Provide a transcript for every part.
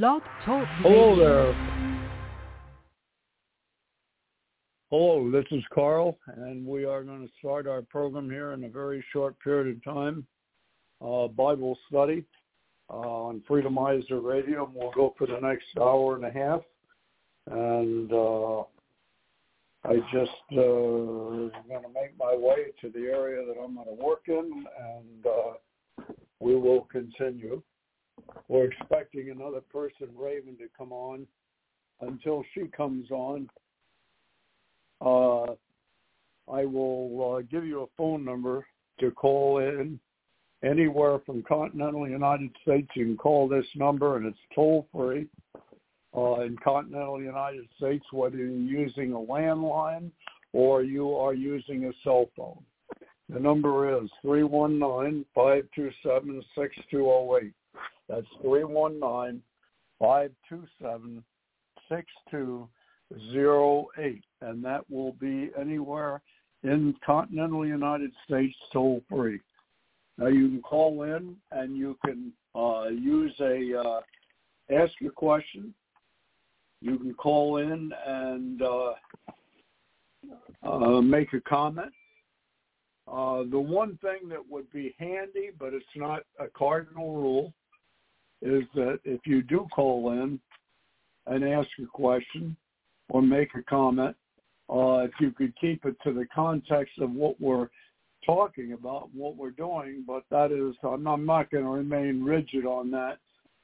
Blog Talk Hello there. Hello, this is Carl, and we are going to start our program here in a very short period of time. Uh, Bible study uh, on Freedomizer Radio. and We'll go for the next hour and a half. And uh, I just uh, going to make my way to the area that I'm going to work in, and uh, we will continue. We're expecting another person, Raven, to come on. Until she comes on, uh, I will uh, give you a phone number to call in anywhere from continental United States. You can call this number, and it's toll free. Uh, in continental United States, whether you're using a landline or you are using a cell phone. The number is 319-527-6208. That's 319-527-6208. And that will be anywhere in continental United States toll free. Now you can call in and you can uh, use a uh, ask a question. You can call in and uh, uh, make a comment. Uh, the one thing that would be handy, but it's not a cardinal rule, is that if you do call in and ask a question or make a comment, uh, if you could keep it to the context of what we're talking about, what we're doing, but that is, I'm not, I'm not going to remain rigid on that.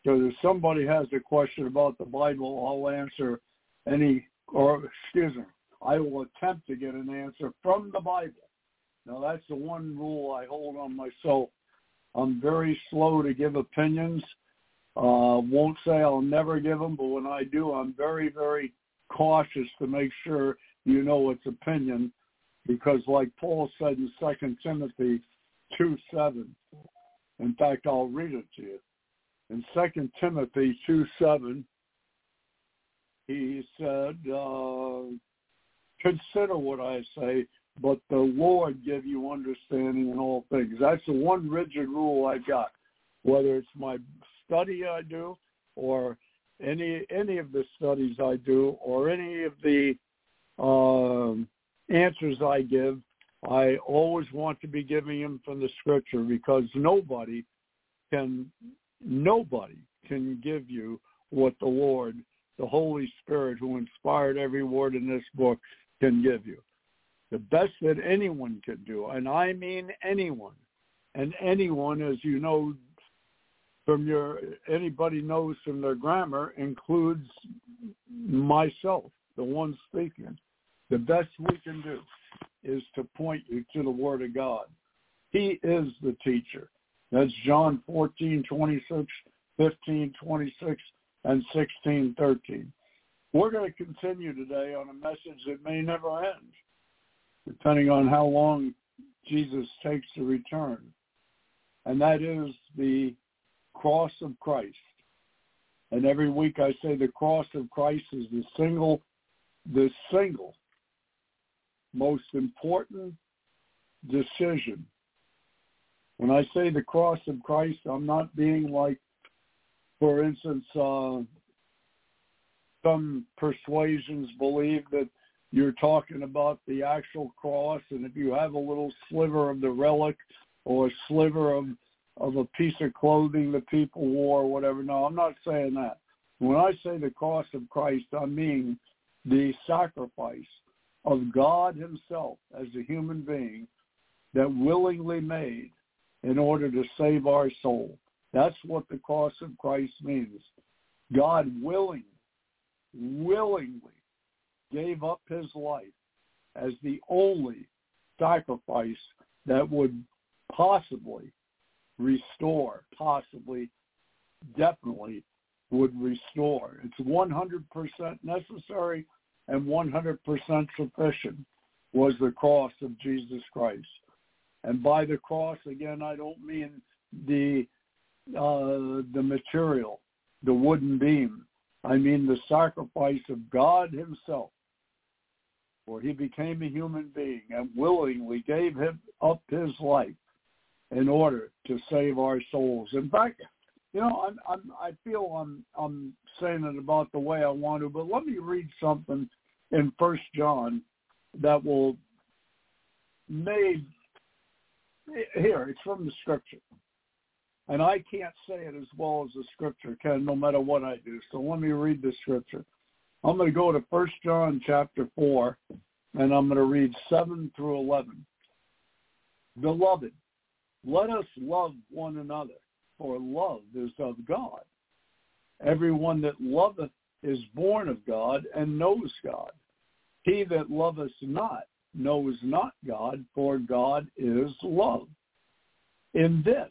So if somebody has a question about the Bible, I'll answer any, or excuse me, I will attempt to get an answer from the Bible. Now that's the one rule I hold on myself. I'm very slow to give opinions. Uh, won't say I'll never give them, but when I do, I'm very, very cautious to make sure you know it's opinion, because like Paul said in Second Timothy two seven. In fact, I'll read it to you. In Second Timothy two seven, he said, uh, "Consider what I say, but the Lord give you understanding in all things." That's the one rigid rule I got. Whether it's my study I do, or any any of the studies I do, or any of the um, answers I give, I always want to be giving them from the Scripture because nobody can nobody can give you what the Lord, the Holy Spirit, who inspired every word in this book, can give you. The best that anyone can do, and I mean anyone, and anyone, as you know from your anybody knows from their grammar includes myself, the one speaking. The best we can do is to point you to the Word of God. He is the teacher. That's John 14, 26, 15, 26, and 16, 13. We're going to continue today on a message that may never end, depending on how long Jesus takes to return. And that is the cross of Christ. And every week I say the cross of Christ is the single, the single most important decision. When I say the cross of Christ, I'm not being like, for instance, uh, some persuasions believe that you're talking about the actual cross, and if you have a little sliver of the relic or a sliver of of a piece of clothing the people wore or whatever. No, I'm not saying that. When I say the cross of Christ, I mean the sacrifice of God himself as a human being that willingly made in order to save our soul. That's what the cross of Christ means. God willingly, willingly gave up his life as the only sacrifice that would possibly restore, possibly, definitely would restore. It's 100% necessary and 100% sufficient was the cross of Jesus Christ. And by the cross, again, I don't mean the uh, the material, the wooden beam. I mean the sacrifice of God himself, for he became a human being and willingly gave him up his life in order to save our souls. In fact, you know, I'm, I'm, I feel I'm, I'm saying it about the way I want to, but let me read something in First John that will made here. It's from the Scripture, and I can't say it as well as the Scripture can, no matter what I do. So let me read the Scripture. I'm going to go to First John chapter four, and I'm going to read seven through eleven. Beloved, let us love one another for love is of God. Everyone that loveth is born of God and knows God. He that loveth not knows not God, for God is love. In this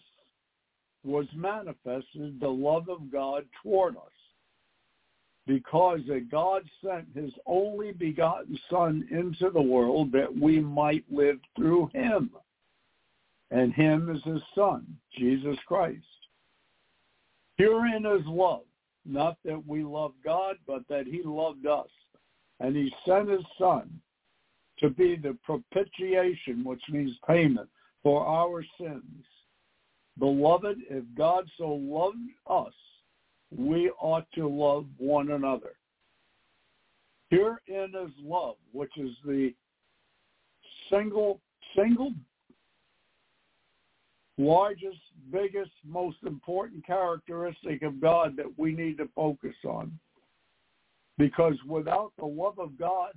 was manifested the love of God toward us, because that God sent his only begotten Son into the world that we might live through him. And him is his Son, Jesus Christ. Herein is love, not that we love God, but that he loved us. And he sent his son to be the propitiation, which means payment, for our sins. Beloved, if God so loved us, we ought to love one another. Herein is love, which is the single, single largest, biggest, most important characteristic of God that we need to focus on. Because without the love of God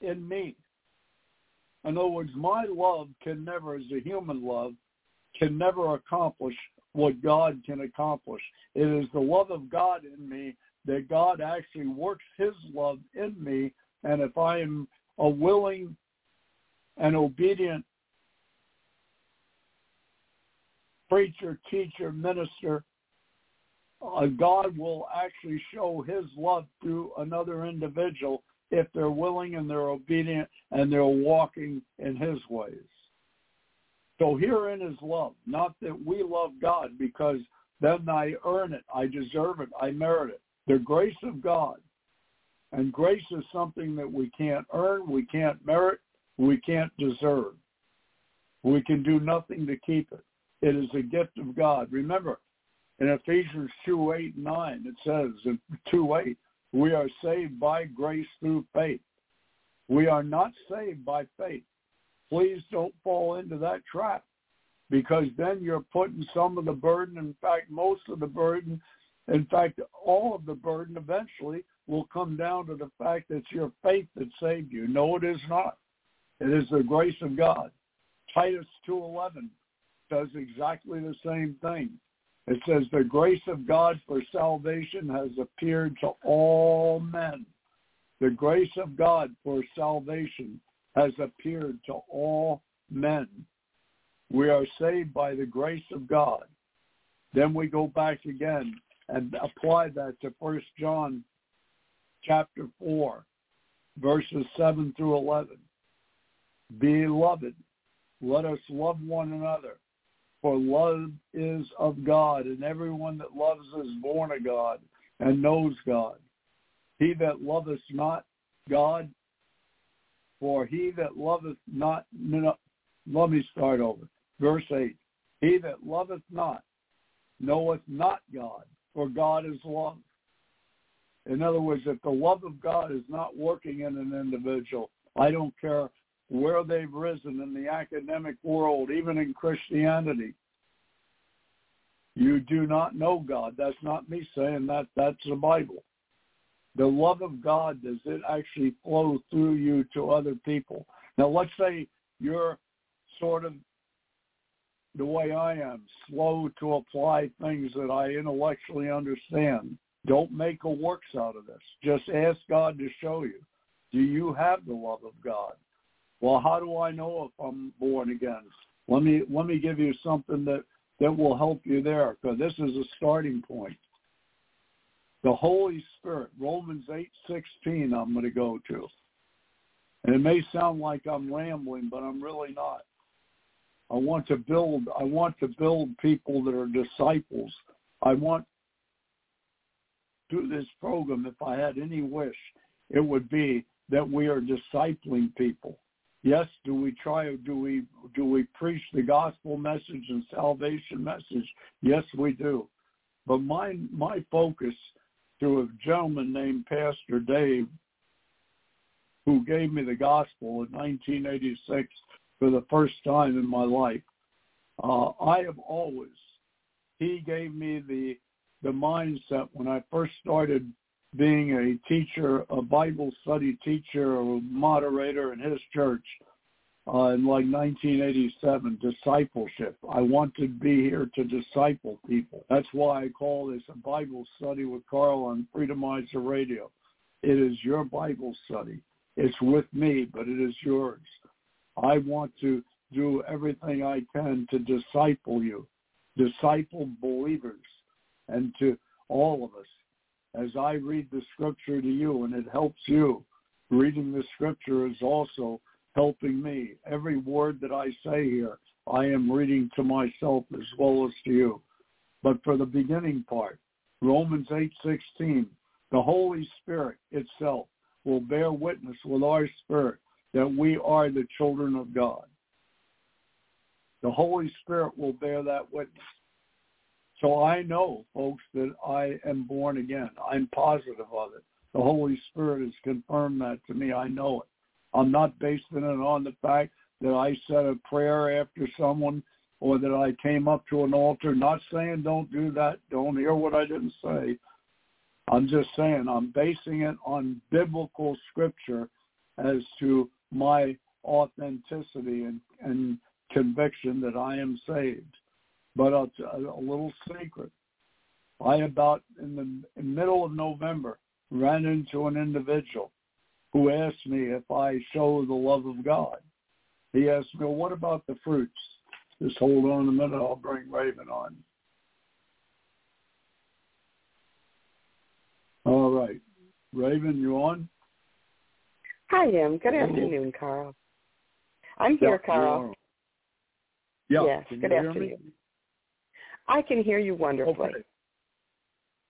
in me, in other words, my love can never, as a human love, can never accomplish what God can accomplish. It is the love of God in me that God actually works his love in me. And if I am a willing and obedient preacher, teacher, minister, uh, God will actually show his love to another individual if they're willing and they're obedient and they're walking in his ways. So herein is love, not that we love God because then I earn it, I deserve it, I merit it. The grace of God. And grace is something that we can't earn, we can't merit, we can't deserve. We can do nothing to keep it. It is a gift of God. Remember, in Ephesians 2, 8, 9, it says in 2, 8, we are saved by grace through faith. We are not saved by faith. Please don't fall into that trap because then you're putting some of the burden, in fact, most of the burden, in fact, all of the burden eventually will come down to the fact that it's your faith that saved you. No, it is not. It is the grace of God. Titus 2.11 does exactly the same thing. It says the grace of God for salvation has appeared to all men. The grace of God for salvation has appeared to all men. We are saved by the grace of God. Then we go back again and apply that to First John chapter 4, verses 7 through 11. Beloved, let us love one another for love is of God, and everyone that loves is born of God and knows God. He that loveth not God, for he that loveth not, no, let me start over. Verse 8. He that loveth not knoweth not God, for God is love. In other words, if the love of God is not working in an individual, I don't care where they've risen in the academic world, even in Christianity. You do not know God. That's not me saying that. That's the Bible. The love of God, does it actually flow through you to other people? Now, let's say you're sort of the way I am, slow to apply things that I intellectually understand. Don't make a works out of this. Just ask God to show you. Do you have the love of God? Well, how do I know if I'm born again? Let me let me give you something that that will help you there because this is a starting point. The Holy Spirit, Romans 8:16 I'm going to go to. And it may sound like I'm rambling, but I'm really not. I want to build I want to build people that are disciples. I want through this program if I had any wish, it would be that we are discipling people. Yes, do we try do we do we preach the gospel message and salvation message? Yes, we do. But my my focus to a gentleman named Pastor Dave, who gave me the gospel in 1986 for the first time in my life. Uh, I have always, he gave me the the mindset when I first started being a teacher, a Bible study teacher, or moderator in his church uh, in like 1987, discipleship. I want to be here to disciple people. That's why I call this a Bible study with Carl on Freedomizer Radio. It is your Bible study. It's with me, but it is yours. I want to do everything I can to disciple you, disciple believers, and to all of us. As I read the scripture to you and it helps you, reading the scripture is also helping me. Every word that I say here, I am reading to myself as well as to you. But for the beginning part, Romans 8:16, the Holy Spirit itself will bear witness with our spirit that we are the children of God. The Holy Spirit will bear that witness. So I know, folks, that I am born again. I'm positive of it. The Holy Spirit has confirmed that to me. I know it. I'm not basing it on the fact that I said a prayer after someone or that I came up to an altar. Not saying don't do that. Don't hear what I didn't say. I'm just saying I'm basing it on biblical scripture as to my authenticity and, and conviction that I am saved. But a, a little secret. I about in the middle of November ran into an individual who asked me if I show the love of God. He asked me, well, what about the fruits? Just hold on a minute. I'll bring Raven on. All right. Raven, you on? Hi, Em. Good afternoon, Carl. I'm here, yeah, Carl. Yeah. Yes, good afternoon. I can hear you wonderfully. Okay.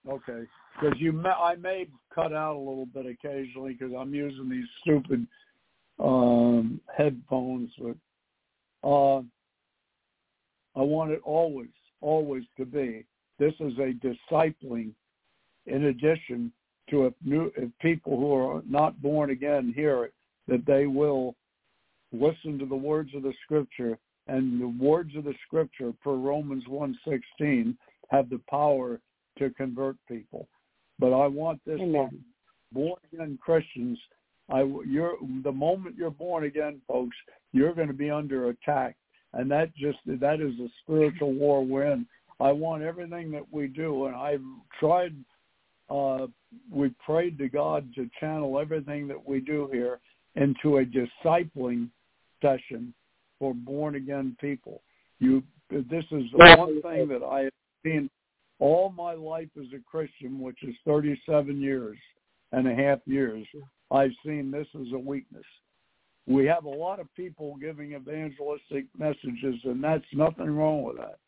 Okay because you may, I may cut out a little bit occasionally because I'm using these stupid um, headphones. But uh, I want it always, always to be. This is a discipling. In addition to if new if people who are not born again hear it, that they will listen to the words of the Scripture, and the words of the Scripture, per Romans one sixteen, have the power to convert people. But I want this Amen. born again Christians. I you're the moment you're born again, folks, you're going to be under attack, and that just that is a spiritual war we're in. I want everything that we do, and I've tried. Uh, we prayed to God to channel everything that we do here into a discipling session for born again people. You, this is the one thing that I have seen all my life as a Christian, which is 37 years and a half years, I've seen this as a weakness. We have a lot of people giving evangelistic messages, and that's nothing wrong with that.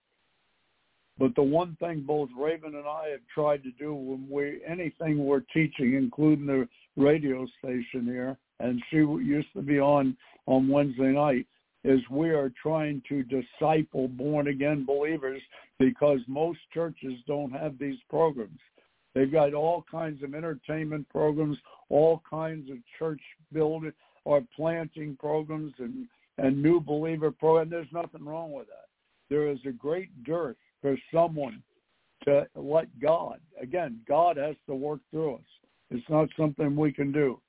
But the one thing both Raven and I have tried to do when we anything we're teaching, including the radio station here, and she used to be on on Wednesday night, is we are trying to disciple born again believers because most churches don't have these programs. They've got all kinds of entertainment programs, all kinds of church building or planting programs and, and new believer programs. There's nothing wrong with that. There is a great dearth for someone to let God, again, God has to work through us. It's not something we can do.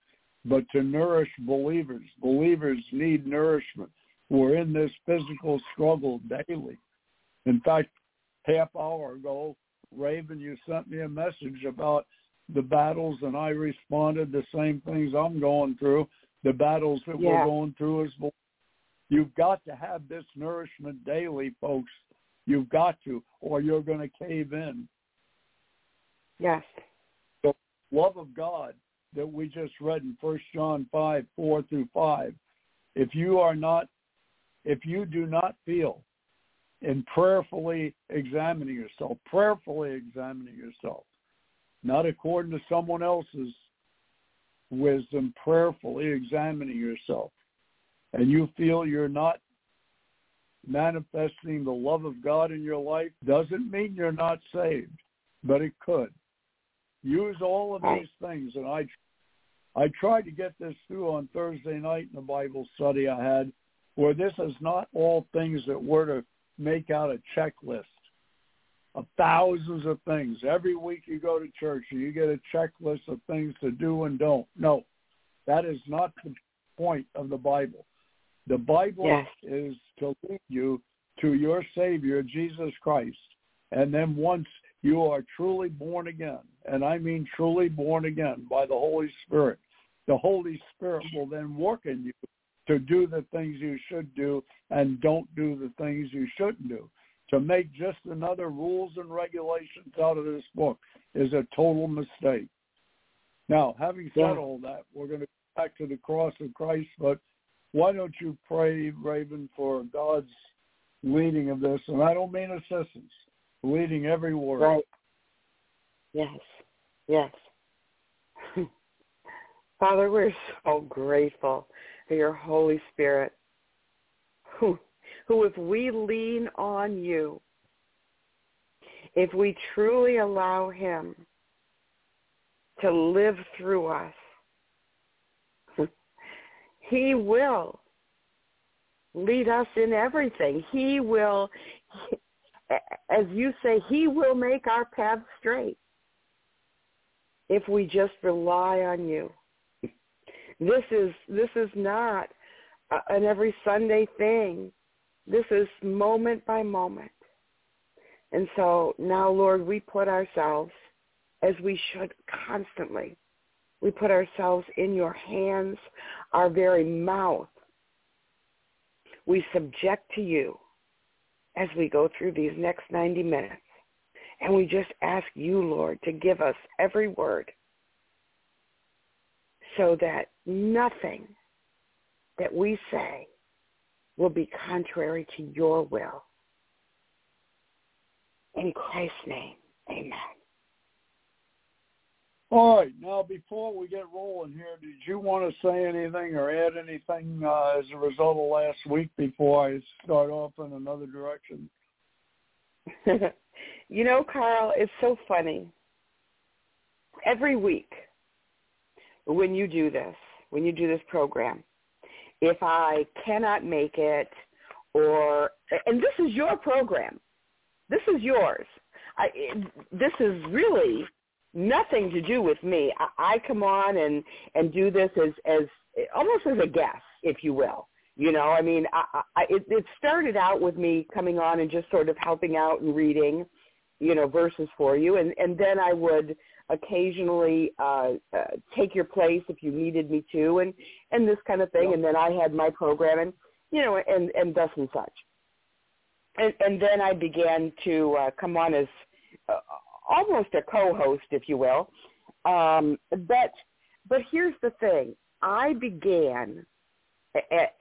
But to nourish believers, believers need nourishment we're in this physical struggle daily. In fact, half hour ago, Raven, you sent me a message about the battles, and I responded the same things I'm going through. The battles that yeah. we're going through is you've got to have this nourishment daily, folks. You've got to, or you're going to cave in. Yes. The love of God that we just read in First John five four through five. If you are not if you do not feel in prayerfully examining yourself, prayerfully examining yourself, not according to someone else's wisdom, prayerfully examining yourself, and you feel you're not manifesting the love of God in your life, doesn't mean you're not saved. but it could. Use all of these things, and I, I tried to get this through on Thursday night in the Bible study I had, where this is not all things that we're to make out a checklist of thousands of things. Every week you go to church and you get a checklist of things to do and don't. No, that is not the point of the Bible. The Bible yes. is to lead you to your Savior, Jesus Christ. And then once you are truly born again, and I mean truly born again by the Holy Spirit, the Holy Spirit will then work in you to do the things you should do and don't do the things you shouldn't do. To make just another rules and regulations out of this book is a total mistake. Now, having said all that, we're going to go back to the cross of Christ, but why don't you pray, Raven, for God's leading of this? And I don't mean assistance, leading every word. Right. Yes. Yes. Father, we're so grateful for your Holy Spirit, who, who if we lean on you, if we truly allow him to live through us, he will lead us in everything. He will, as you say, he will make our path straight if we just rely on you. This is this is not an every Sunday thing. This is moment by moment. And so now, Lord, we put ourselves, as we should constantly, we put ourselves in your hands, our very mouth. We subject to you as we go through these next 90 minutes. And we just ask you, Lord, to give us every word so that nothing that we say will be contrary to your will. In Christ's name, amen. All right. Now, before we get rolling here, did you want to say anything or add anything uh, as a result of last week before I start off in another direction? you know, Carl, it's so funny. Every week when you do this, when you do this program, if I cannot make it or, and this is your program. This is yours. I, this is really nothing to do with me. I, I come on and and do this as as almost as a guest, if you will. You know, I mean, I, I, it, it started out with me coming on and just sort of helping out and reading, you know, verses for you, and and then I would occasionally uh, uh, take your place if you needed me to, and and this kind of thing. And then I had my program, and you know, and and thus and such. And and then I began to uh, come on as uh, almost a co-host, if you will. Um, but but here's the thing: I began,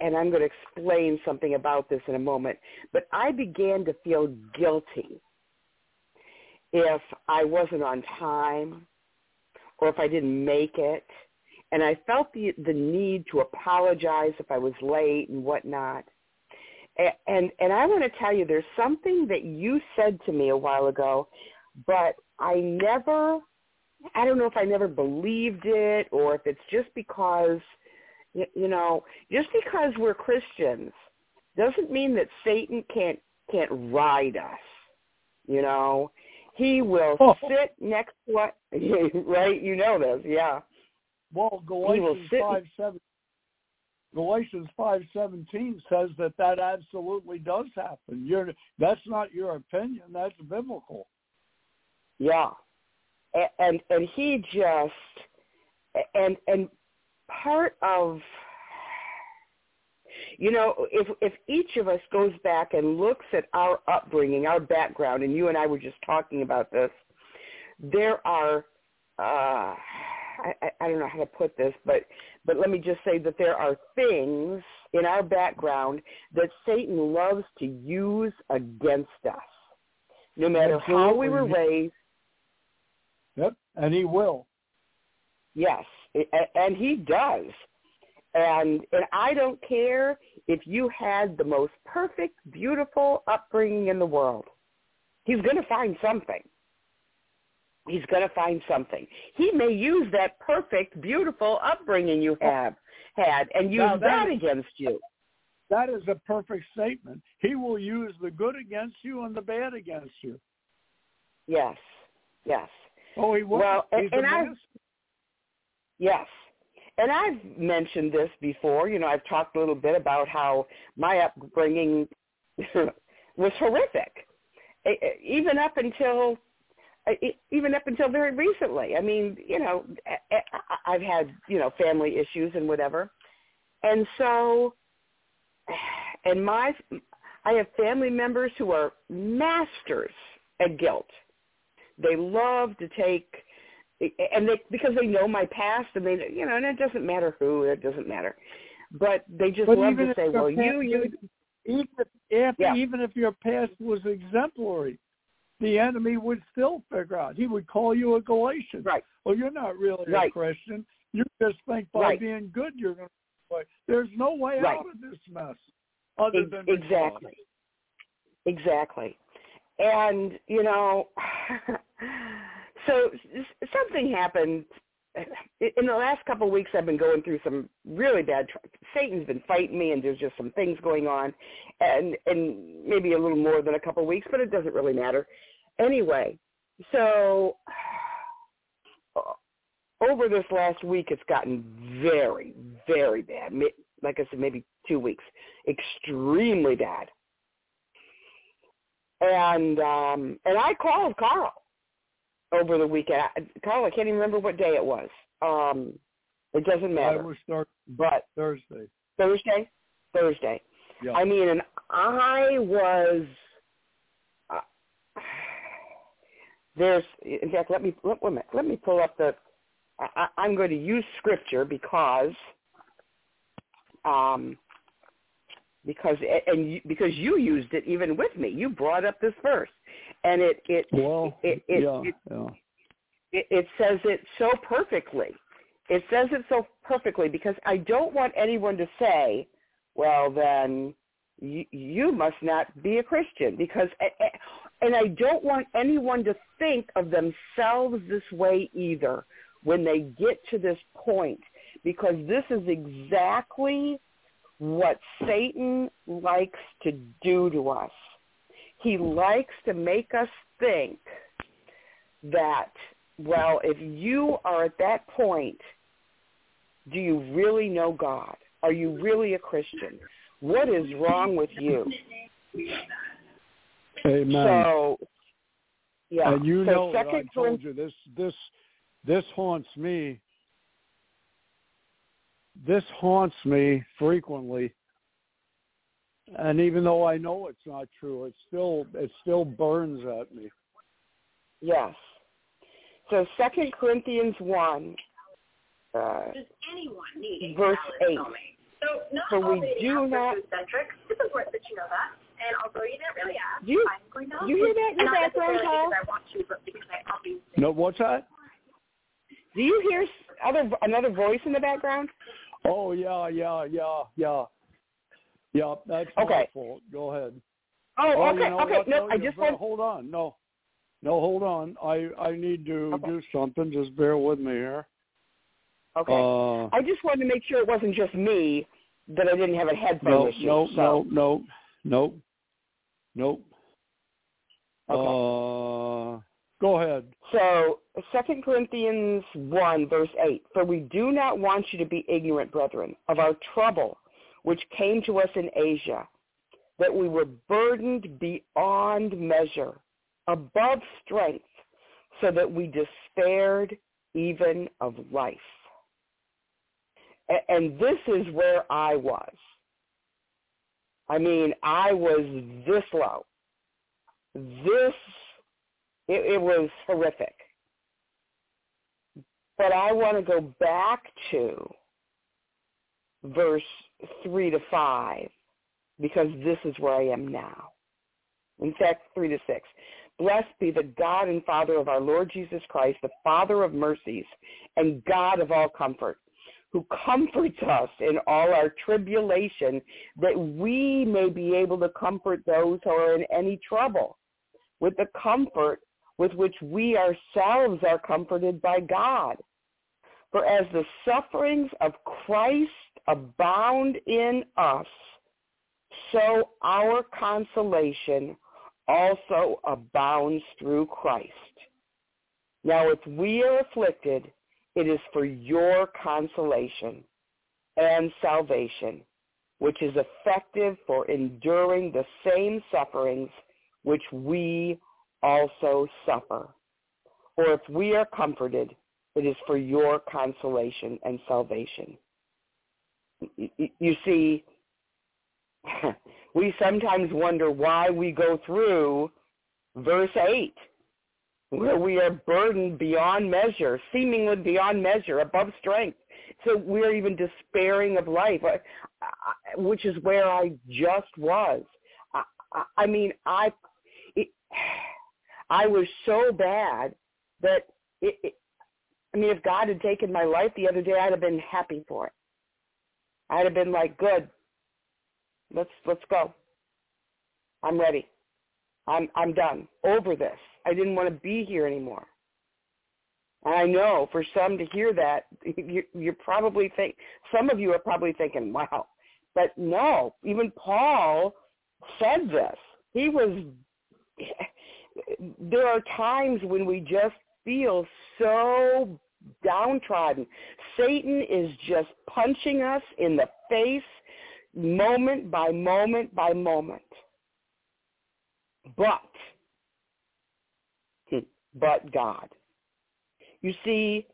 and I'm going to explain something about this in a moment. But I began to feel guilty if I wasn't on time, or if I didn't make it, and I felt the the need to apologize if I was late and whatnot. And and, and I want to tell you, there's something that you said to me a while ago but I never, I don't know if I never believed it or if it's just because, you know, just because we're Christians doesn't mean that Satan can't can't ride us. You know, he will oh. sit next to what, right? You know this, yeah. Well, Galatians five seven. Galatians five seventeen says that that absolutely does happen. You're, that's not your opinion. That's biblical. Yeah. And and he just and and part of you know if if each of us goes back and looks at our upbringing our background and you and i were just talking about this there are uh I, I don't know how to put this but but let me just say that there are things in our background that satan loves to use against us no matter Absolutely. how we were raised Yep, and he will. Yes, and he does. And and I don't care if you had the most perfect, beautiful upbringing in the world. He's going to find something. He's going to find something. He may use that perfect, beautiful upbringing you have had and use that, that against you. That is a perfect statement. He will use the good against you and the bad against you. Yes, yes, Oh, he will. Well, and- He's and a I- yes. And I've mentioned this before. You know, I've talked a little bit about how my upbringing was horrific, even up until even up until very recently. I mean, you know, I've had you know family issues and whatever, and so, and my, I have family members who are masters at guilt. They love to take, and they because they know my past, and they you know, and it doesn't matter who, it doesn't matter, but they just But love to say, well, you you even if, Yeah. even if your past was exemplary, the enemy would still figure out. He would call you a Galatian. right, Well, you're not really Right. a Christian. You just think by Right. being good you're going to. There's no way Right. out of this mess other Ex- than exactly, exactly, and you know, so something happened in the last couple of weeks. I've been going through some really bad. Tr- Satan's been fighting me, and there's just some things going on, and and maybe a little more than a couple of weeks, but it doesn't really matter. Anyway, so over this last week, it's gotten very, very bad. Like I said, maybe two weeks, extremely bad. And um, and I called Carl over the weekend. I, Carl, I can't even remember what day it was. Um, it doesn't matter. I matter. will But Thursday. Thursday, Thursday. Yeah. I mean, and I was. Uh, there's, in fact, let me let, minute, let me pull up the. I- I'm going to use scripture because, um, because and you, because you used it even with me. You brought up this verse, and it it well, it it, yeah, it, yeah. it, it says it so perfectly. It says it so perfectly because I don't want anyone to say, well, then you, you must not be a Christian because, and I don't want anyone to think of themselves this way either when they get to this point because this is exactly what Satan likes to do to us. He likes to make us think that, well, if you are at that point, do you really know God? Are you really a Christian? What is wrong with you? Amen. So, yeah. and you so know I told you this this this haunts me. This haunts me frequently, and even though I know it's not true, it still it still burns at me. Yes. So Second Corinthians one, uh, Does anyone need Verse eight. soulmate? So not For all we dating do apps not- food-centric. It's important that you know that. And although you didn't really ask, you- I'm going to help you hear that in the Not background, necessarily Paul? because I want to, but because I obviously No, what's that? do you hear other another voice in the background? Oh yeah, yeah, yeah, yeah, yeah. That's my Okay. fault. Go ahead. Oh, Oh, okay, you know okay. what, No, though? I just want. hold on. No, no, hold on. I I need to Okay. do something. Just bear with me here. Okay. Uh, I just wanted to make sure it wasn't just me that I didn't have a headphone no, issue. no, so. no, no, no, nope. Okay. Uh, go ahead. So Second Corinthians 1, verse 8, For we do not want you to be ignorant, brethren, of our trouble which came to us in Asia, that we were burdened beyond measure, above strength, so that we despaired even of life. And this is where I was. I mean, I was this low. This it, it was horrific. But I want to go back to verse 3 to 5 because this is where I am now. In fact, 3 to 6. Blessed be the God and Father of our Lord Jesus Christ, the Father of mercies and God of all comfort, who comforts us in all our tribulation, that we may be able to comfort those who are in any trouble with the comfort with which we ourselves are comforted by God. For as the sufferings of Christ abound in us, so our consolation also abounds through Christ. Now if we are afflicted, it is for your consolation and salvation, which is effective for enduring the same sufferings which we also suffer. Or if we are comforted, it is for your consolation and salvation. You see, we sometimes wonder why we go through verse 8, where we are burdened beyond measure, seemingly beyond measure, above strength. So we're even despairing of life, uh, which is where I just was. I, mean, I, it, I was so bad that it, it, I mean, if God had taken my life the other day, I'd have been happy for it. I'd have been like, good. Let's let's go. I'm ready. I'm I'm done. Over this. I didn't want to be here anymore. And I know for some to hear that, you, you're probably think some of you are probably thinking, "Wow," but no. Even Paul said this. He was. There are times when we just feel so downtrodden. Satan is just punching us in the face moment by moment by moment. But, but God. You see,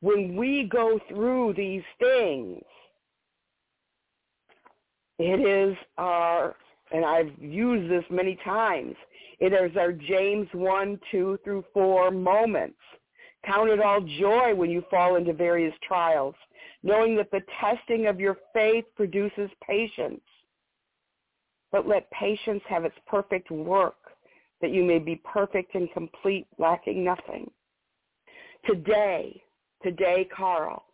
when we go through these things, it is our, and I've used this many times, it is our James 1, 2 through 4 moments. Count it all joy when you fall into various trials, knowing that the testing of your faith produces patience. But let patience have its perfect work, that you may be perfect and complete, lacking nothing. Today, today, Carl,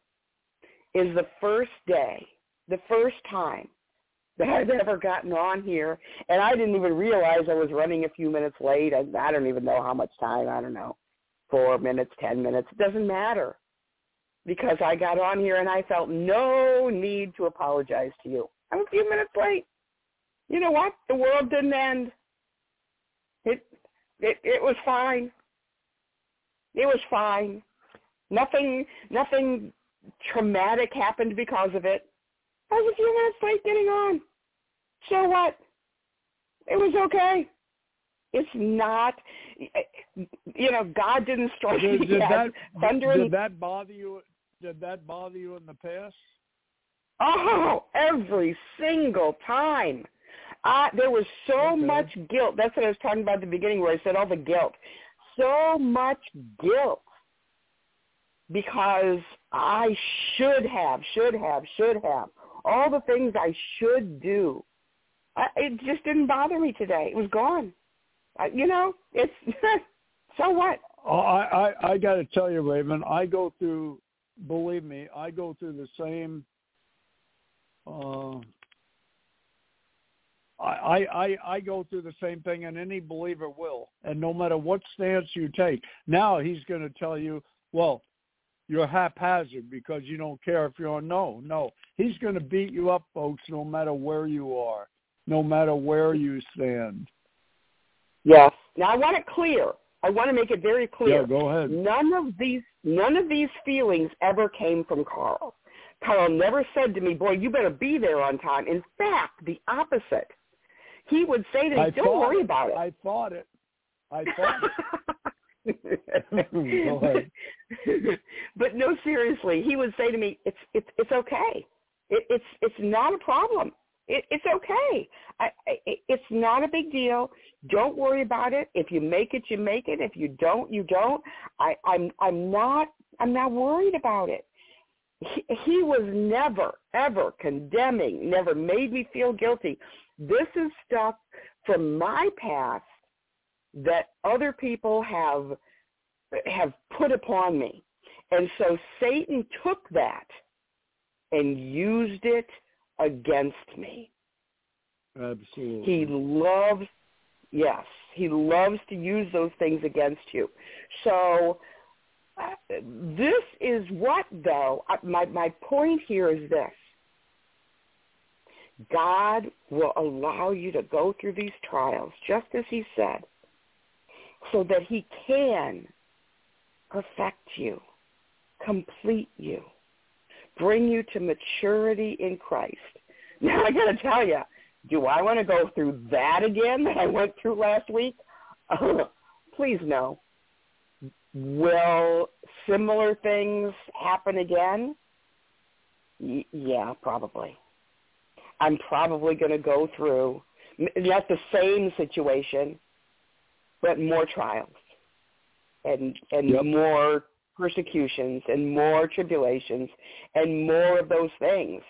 is the first day, the first time that I've ever gotten on here, and I didn't even realize I was running a few minutes late. I, I don't even know how much time. I don't know, four minutes, ten minutes. It doesn't matter because I got on here and I felt no need to apologize to you. I'm a few minutes late. You know what? The world didn't end. It it it was fine. It was fine. Nothing nothing traumatic happened because of it. I was a few minutes late getting on. So what? It was okay. It's not, you know, God didn't strike did, me did that, thunder. Did that bother you? Did that bother you in the past? Oh, every single time. Uh, there was so okay. much guilt. That's what I was talking about at the beginning where I said all the guilt. So much guilt because I should have, should have, should have. All the things I should do I, it just didn't bother me today. It was gone. I, you know, it's so what? Oh, I I, I got to tell you, Raven. I go through. Believe me, I go through the same. Uh, I, I I go through the same thing, and any believer will. And no matter what stance you take, now he's going to tell you, well, you're haphazard because you don't care if you're on no. No, he's going to beat you up, folks, no matter where you are no matter where you stand. Yes. Now I want it clear. I want to make it very clear. Yeah, go ahead. None of these none of these feelings ever came from Carl. Carl never said to me, "Boy, you better be there on time." In fact, the opposite. He would say to me, I "Don't worry it. about it." I thought it. I thought it. but no, seriously, he would say to me, "It's it's it's okay. It, it's it's not a problem. It, it's okay. I, I, it's not a big deal. Don't worry about it. If you make it, you make it. If you don't, you don't. I, I'm I'm not I'm not worried about it. He, he was never ever condemning. Never made me feel guilty. This is stuff from my past that other people have have put upon me. And so Satan took that and used it against me. Absolutely. He loves, yes, He loves to use those things against you. So uh, this is what, though, uh, my, my point here is this. God will allow you to go through these trials, just as he said, so that he can perfect you, complete you, bring you to maturity in Christ. Now I got to tell you, do I want to go through that again that I went through last week? Uh, please no. Will similar things happen again? Y- yeah, probably. I'm probably going to go through not the same situation, but more trials and and Yep. more persecutions and more tribulations and more of those things.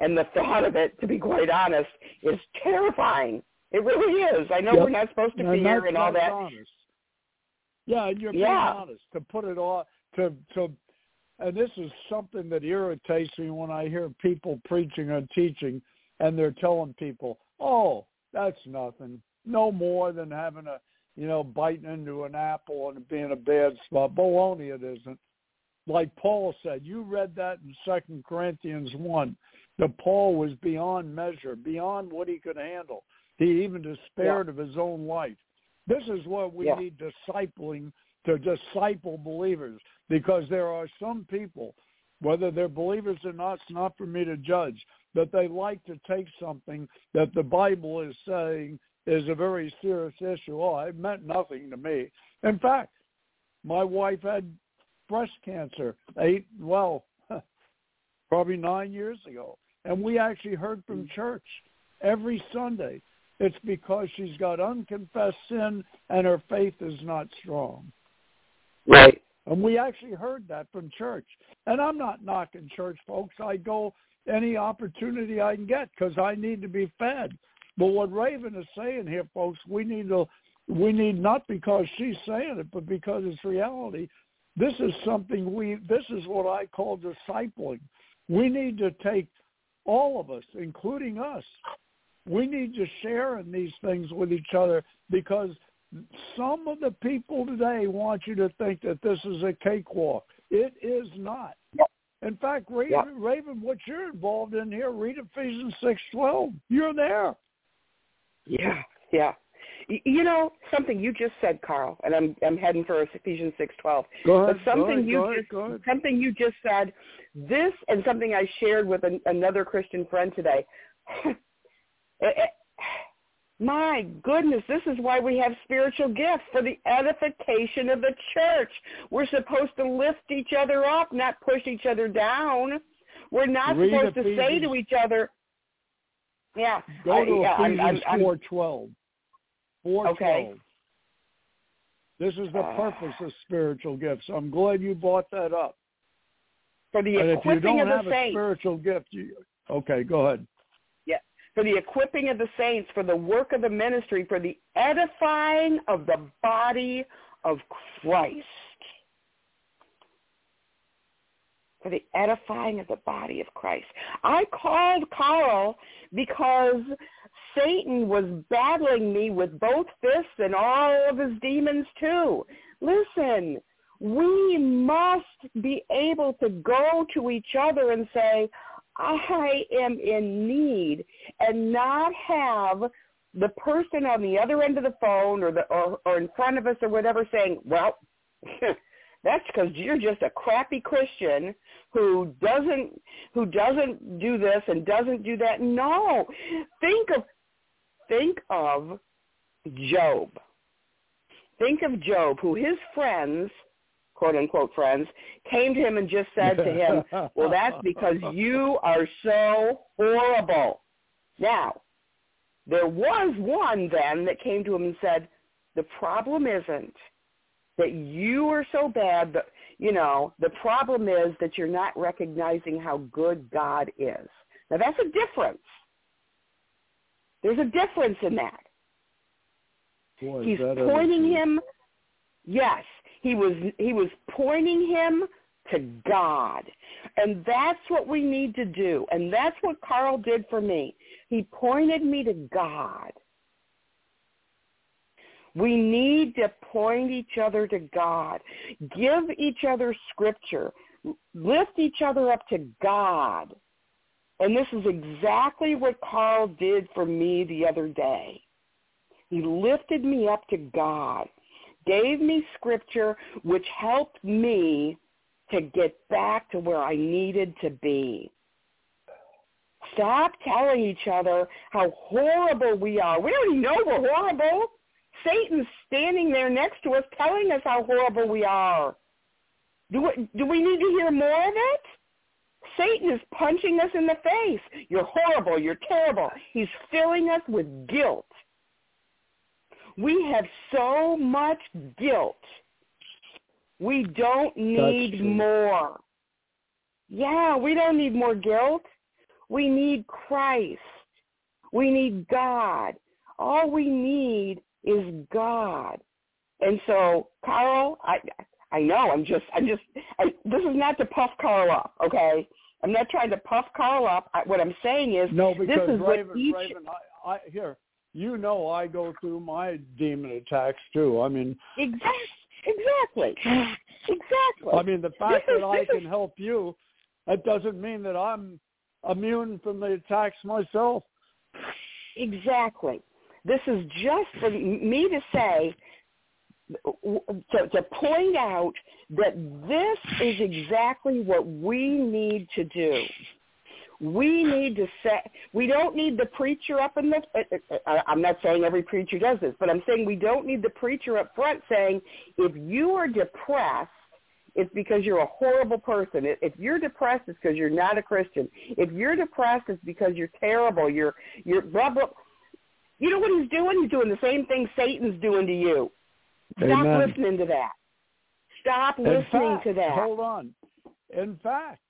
And the thought of it, to be quite honest, is terrifying. It really is. I know Yep. we're not supposed to And fear that's, and all that. honest. Yeah, and you're Yeah. being honest to put it all to to and this is something that irritates me when I hear people preaching and teaching and they're telling people, "Oh, that's nothing. No more than having a, you know, biting into an apple and being a bad spot." Baloney it isn't. Like Paul said, you read that in Second Corinthians 1, that Paul was beyond measure, beyond what he could handle. He even despaired of his own life. This is what we Yeah. need discipling to disciple believers because there are some people, whether they're believers or not, it's not for me to judge, that they like to take something that the Bible is saying is a very serious issue. Oh, it meant nothing to me. In fact, my wife had breast cancer eight, well, probably nine years ago. And we actually heard from mm. church every Sunday. It's because she's got unconfessed sin and her faith is not strong. Right. And we actually heard that from church. And I'm not knocking church, folks. I go any opportunity I can get because I need to be fed. But what Raven is saying here, folks, we need to, we need not because she's saying it, but because it's reality. This is something we, this is what I call discipling. We need to take all of us, including us, we need to share in these things with each other because some of the people today want you to think that this is a cakewalk. It is not. In fact, Raven. Raven, what you're involved in here, read Ephesians six twelve. You're there. Yeah, yeah. You know something you just said, Carl, and I'm I'm heading for Ephesians six twelve. Go But ahead. something go you just ahead. something you just said, this and something I shared with an, another Christian friend today. Eh, eh, My goodness, this is why we have spiritual gifts for the edification of the church. We're supposed to lift each other up, not push each other down. We're not Read supposed to say to each other, "Yeah, Go to yeah, I'm- Ephesians four twelve. Four Okay. twelve. This is the Ah. purpose of spiritual gifts. I'm glad you brought that up. for the and if you equipping don't of the have a saints." spiritual gift, you okay? Go ahead. for the equipping of the saints, for the work of the ministry, for the edifying of the body of Christ. For the edifying of the body of Christ. I called Carl because Satan was battling me with both fists and all of his demons too. Listen, we must be able to go to each other and say, I am in need and not have the person on the other end of the phone or the or, or in front of us or whatever saying, "Well, that's because you're just a crappy Christian who doesn't who doesn't do this and doesn't do that." No, think of think of Job. Think of Job, who his friends quote unquote friends, came to him and just said to him, well, that's because you are so horrible. Now, there was one then that came to him and said, the problem isn't that you are so bad, but, you know, the problem is that you're not recognizing how good God is. Now, that's a difference. There's a difference in that. Boy, He's that pointing him, yes, he was he was pointing him to God. And that's what we need to do. And that's what Carl did for me. He pointed me to God. We need to point each other to God. Give each other scripture. Lift each other up to God. And this is exactly what Carl did for me the other day. He lifted me up to God, gave me scripture which helped me to get back to where I needed to be. Stop telling each other how horrible we are. We already know we're horrible. Satan's standing there next to us telling us how horrible we are. Do we, do we need to hear more of it? Satan is punching us in the face. You're horrible. You're terrible. He's filling us with guilt. We have so much guilt. We don't need more. Yeah, we don't need more guilt. We need Christ. We need God. All we need is God. And so, Carl, I I know I'm just I'm just I, this is not to puff Carl up, okay? I'm not trying to puff Carl up. I, what I'm saying is no, because this is Raven, what each, Raven, I, I here you know I go through my demon attacks too. I mean exactly, exactly, exactly. I mean the fact that I can help you, that doesn't mean that I'm immune from the attacks myself. Exactly. This is just for me to say, to, to point out that this is exactly what we need to do. We need to say, we don't need the preacher up in the, uh, uh, uh, I'm not saying every preacher does this, but I'm saying we don't need the preacher up front saying, if you are depressed, it's because you're a horrible person. If you're depressed, it's because you're not a Christian. If you're depressed, it's because you're terrible. You're you're blah blah. You know what he's doing? He's doing the same thing Satan's doing to you. Stop Amen. listening to that. Stop listening fact, to that. Hold on. In fact,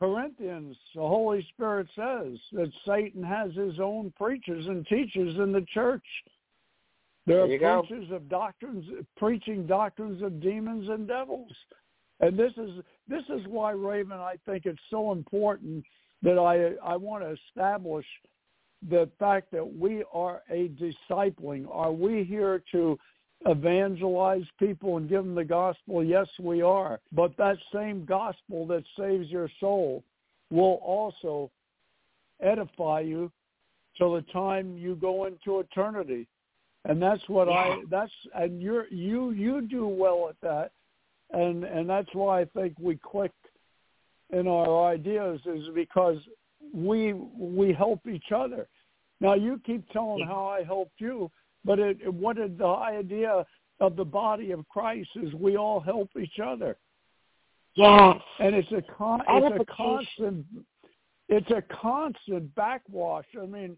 Corinthians, the Holy Spirit says that Satan has his own preachers and teachers in the church. There are There preachers of doctrines, preaching doctrines of demons and devils. And this is this is why Raven, I think it's so important that I I want to establish the fact that we are a discipling. Are we here to evangelize people and give them the gospel? Yes, we are. But that same gospel that saves your soul will also edify you till the time you go into eternity. And that's what yeah. I that's and you're you you do well at that. And and that's why I think we click in our ideas is because we we help each other. Now you keep telling how I helped you, but it, it, what is the idea of the body of Christ is we all help each other. Yes. And it's a con- it's a constant it's a constant backwash. I mean,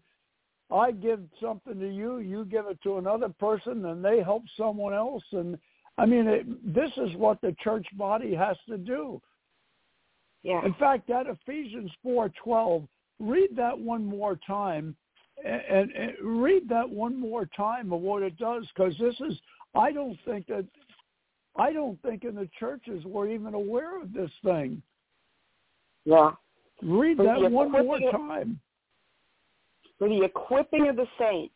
I give something to you, you give it to another person, and they help someone else. And I mean, it, this is what the church body has to do. Yeah. In fact, that Ephesians four twelve, read that one more time, and, and, and read that one more time of what it does, because this is. I don't think that. I don't think in the churches we're even aware of this thing. Yeah. Read that the one more time. For the equipping of the saints,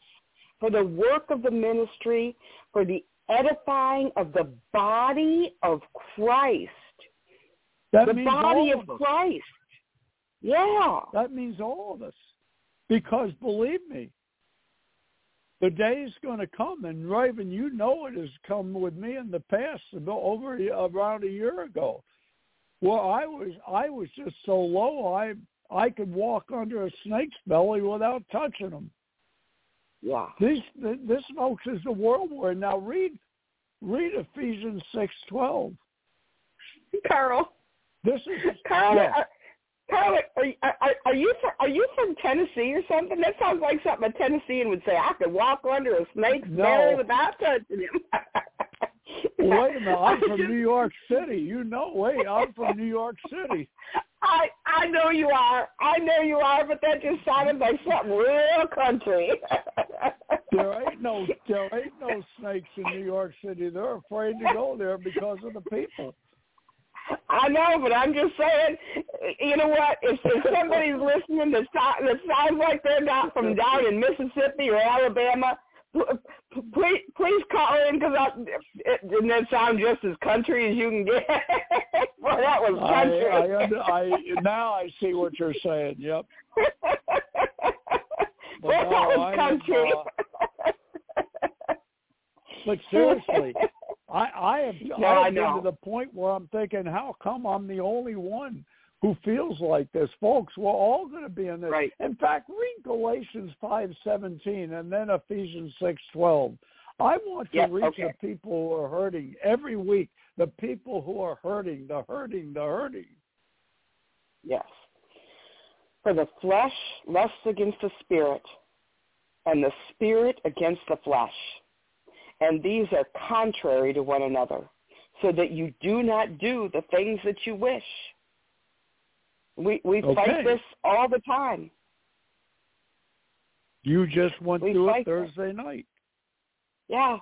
for the work of the ministry, for the edifying of the body of Christ. That the means body of us. Christ. Yeah. That means all of us. Because believe me, the day is going to come, and Raven, you know it has come with me in the past, about over around a year ago, Well, I was I was just so low I I could walk under a snake's belly without touching them. Yeah. This this folks is the world we're in. Now read read Ephesians six twelve. Carl. This is yeah. uh, Carl, are, are, are you from, are you from Tennessee or something? That sounds like something a Tennessean would say. I could walk under a snake's No. belly without touching him. Wait a minute, I'm from New York City. You know, wait, I'm from New York City. I I know you are. I know you are, but that just sounded like something real country. There ain't no there ain't no snakes in New York City. They're afraid to go there because of the people. I know, but I'm just saying. You know what? If, if somebody's listening that, that sounds like they're not from down in Mississippi or Alabama, please, please call in because it didn't that sound just as country as you can get. well, that was country. I, I, I, now I see what you're saying. Yep. But well, no, that was country. Am, uh, but seriously, I, I have no, I have been to the point where I'm thinking, how come I'm the only one who feels like this, folks? We're all going to be in this. Right. In fact, read Galatians five seventeen and then Ephesians six twelve. I want to yep, reach okay. the people who are hurting every week. The people who are hurting, the hurting, the hurting. Yes. For the flesh lusts against the spirit, and the spirit against the flesh and these are contrary to one another, so that you do not do the things that you wish. We we okay. fight this all the time. You just went we through it this. Thursday night. Yeah.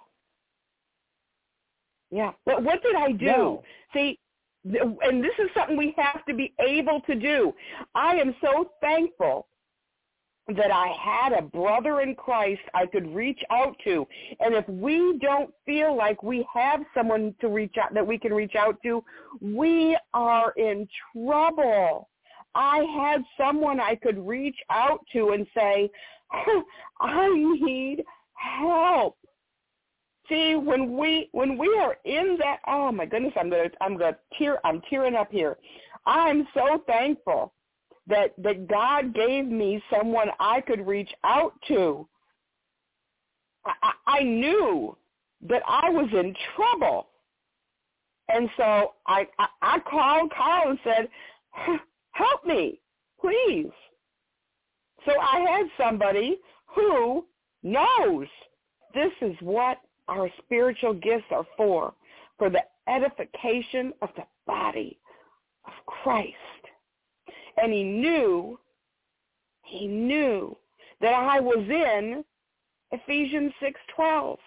Yeah. But what did I do? No. See, and this is something we have to be able to do. I am so thankful that I had a brother in Christ I could reach out to. And if we don't feel like we have someone to reach out that we can reach out to, we are in trouble. I had someone I could reach out to and say, I need help. See, when we when we are in that oh my goodness, I'm gonna I'm gonna tear I'm tearing up here. I'm so thankful that that God gave me someone I could reach out to. I, I knew that I was in trouble, and so I, I I called Carl and said, "Help me, please." So I had somebody who knows this is what our spiritual gifts are for, for the edification of the body of Christ and he knew, he knew that I was in Ephesians 6.12,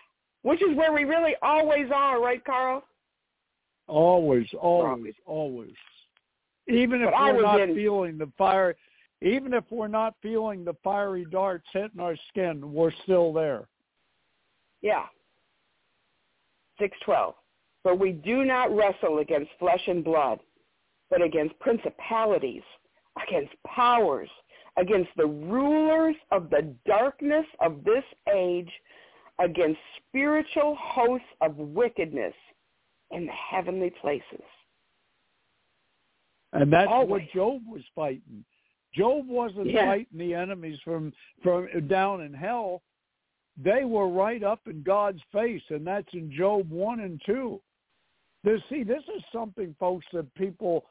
which is where we really always are, right, Carl? Always, always, always. Even if but we're not in, feeling the fire, even if we're not feeling the fiery darts hitting our skin, we're still there. Yeah. 6.12. But we do not wrestle against flesh and blood, but against principalities, against powers, against the rulers of the darkness of this age, against spiritual hosts of wickedness in the heavenly places. And that's Always. what Job was fighting. Job wasn't yeah. fighting the enemies from from down in hell. They were right up in God's face, and that's in Job one and two. This, see, this is something, folks, that people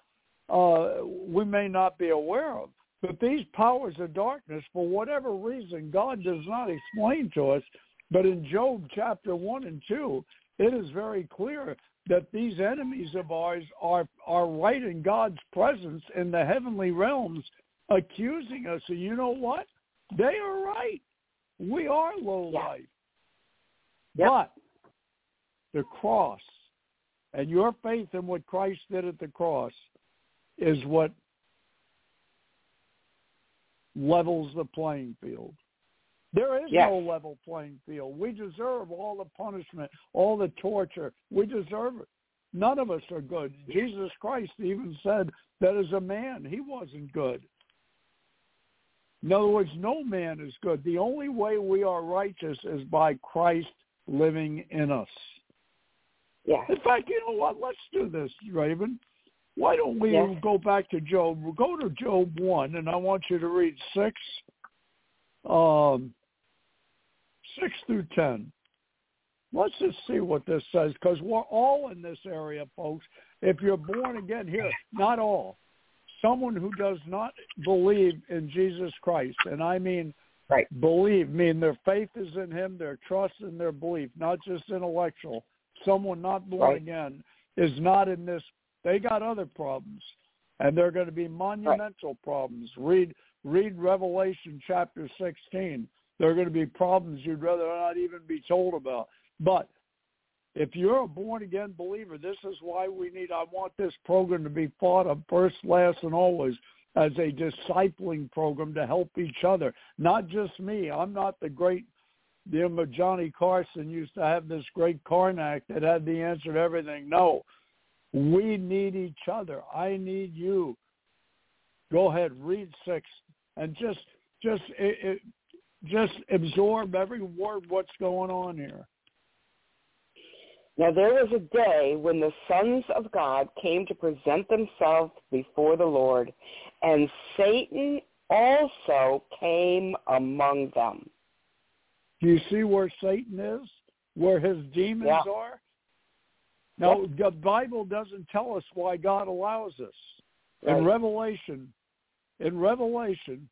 uh, we may not be aware of. But these powers of darkness, for whatever reason, God does not explain to us. But in Job chapter 1 and 2, it is very clear that these enemies of ours are, are right in God's presence in the heavenly realms accusing us. And you know what? They are right. We are low life. Yep. But the cross and your faith in what Christ did at the cross is what levels the playing field. There is yes. no level playing field. We deserve all the punishment, all the torture. We deserve it. None of us are good. Jesus Christ even said that as a man, he wasn't good. In other words, no man is good. The only way we are righteous is by Christ living in us. Yeah. In fact, you know what? Let's do this, Raven. Why don't we yes. go back to Job? We'll go to Job 1, and I want you to read 6, um, 6 through 10. Let's just see what this says, because we're all in this area, folks. If you're born again here, not all. Someone who does not believe in Jesus Christ, and I mean right. believe, mean their faith is in him, their trust and their belief, not just intellectual. Someone not born right. again is not in this they got other problems, and they're going to be monumental right. problems. Read read Revelation chapter 16. There are going to be problems you'd rather not even be told about. But if you're a born again believer, this is why we need. I want this program to be thought of first, last, and always as a discipling program to help each other. Not just me. I'm not the great you know, Johnny Carson used to have this great Carnac that had the answer to everything. No, we need each other. I need you. Go ahead, read six, and just just it, it, just absorb every word what's going on here. Now there was a day when the sons of God came to present themselves before the Lord, and Satan also came among them. Do you see where Satan is? Where his demons yeah. are? Now, the Bible doesn't tell us why God allows this. Right. In Revelation, in Revelation,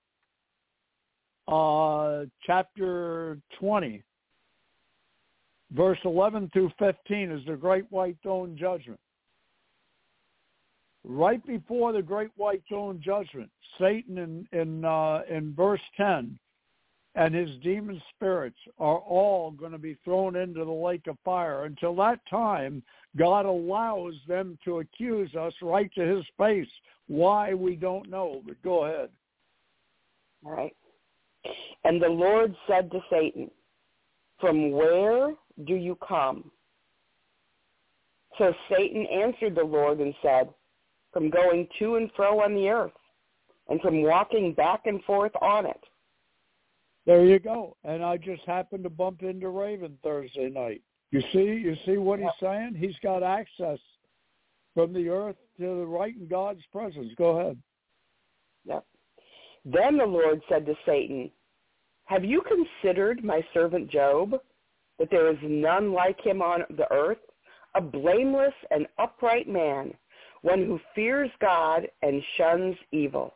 uh, chapter 20, verse 11 through 15 is the great white throne judgment. Right before the great white throne judgment, Satan in in uh, in verse 10 and his demon spirits are all going to be thrown into the lake of fire. Until that time, God allows them to accuse us right to his face. Why, we don't know, but go ahead. All right. And the Lord said to Satan, From where do you come? So Satan answered the Lord and said, From going to and fro on the earth, and from walking back and forth on it. There you go. And I just happened to bump into Raven Thursday night. You see, you see what he's saying? He's got access from the earth to the right in God's presence. Go ahead. Yep. Then the Lord said to Satan, Have you considered my servant Job, that there is none like him on the earth, a blameless and upright man, one who fears God and shuns evil?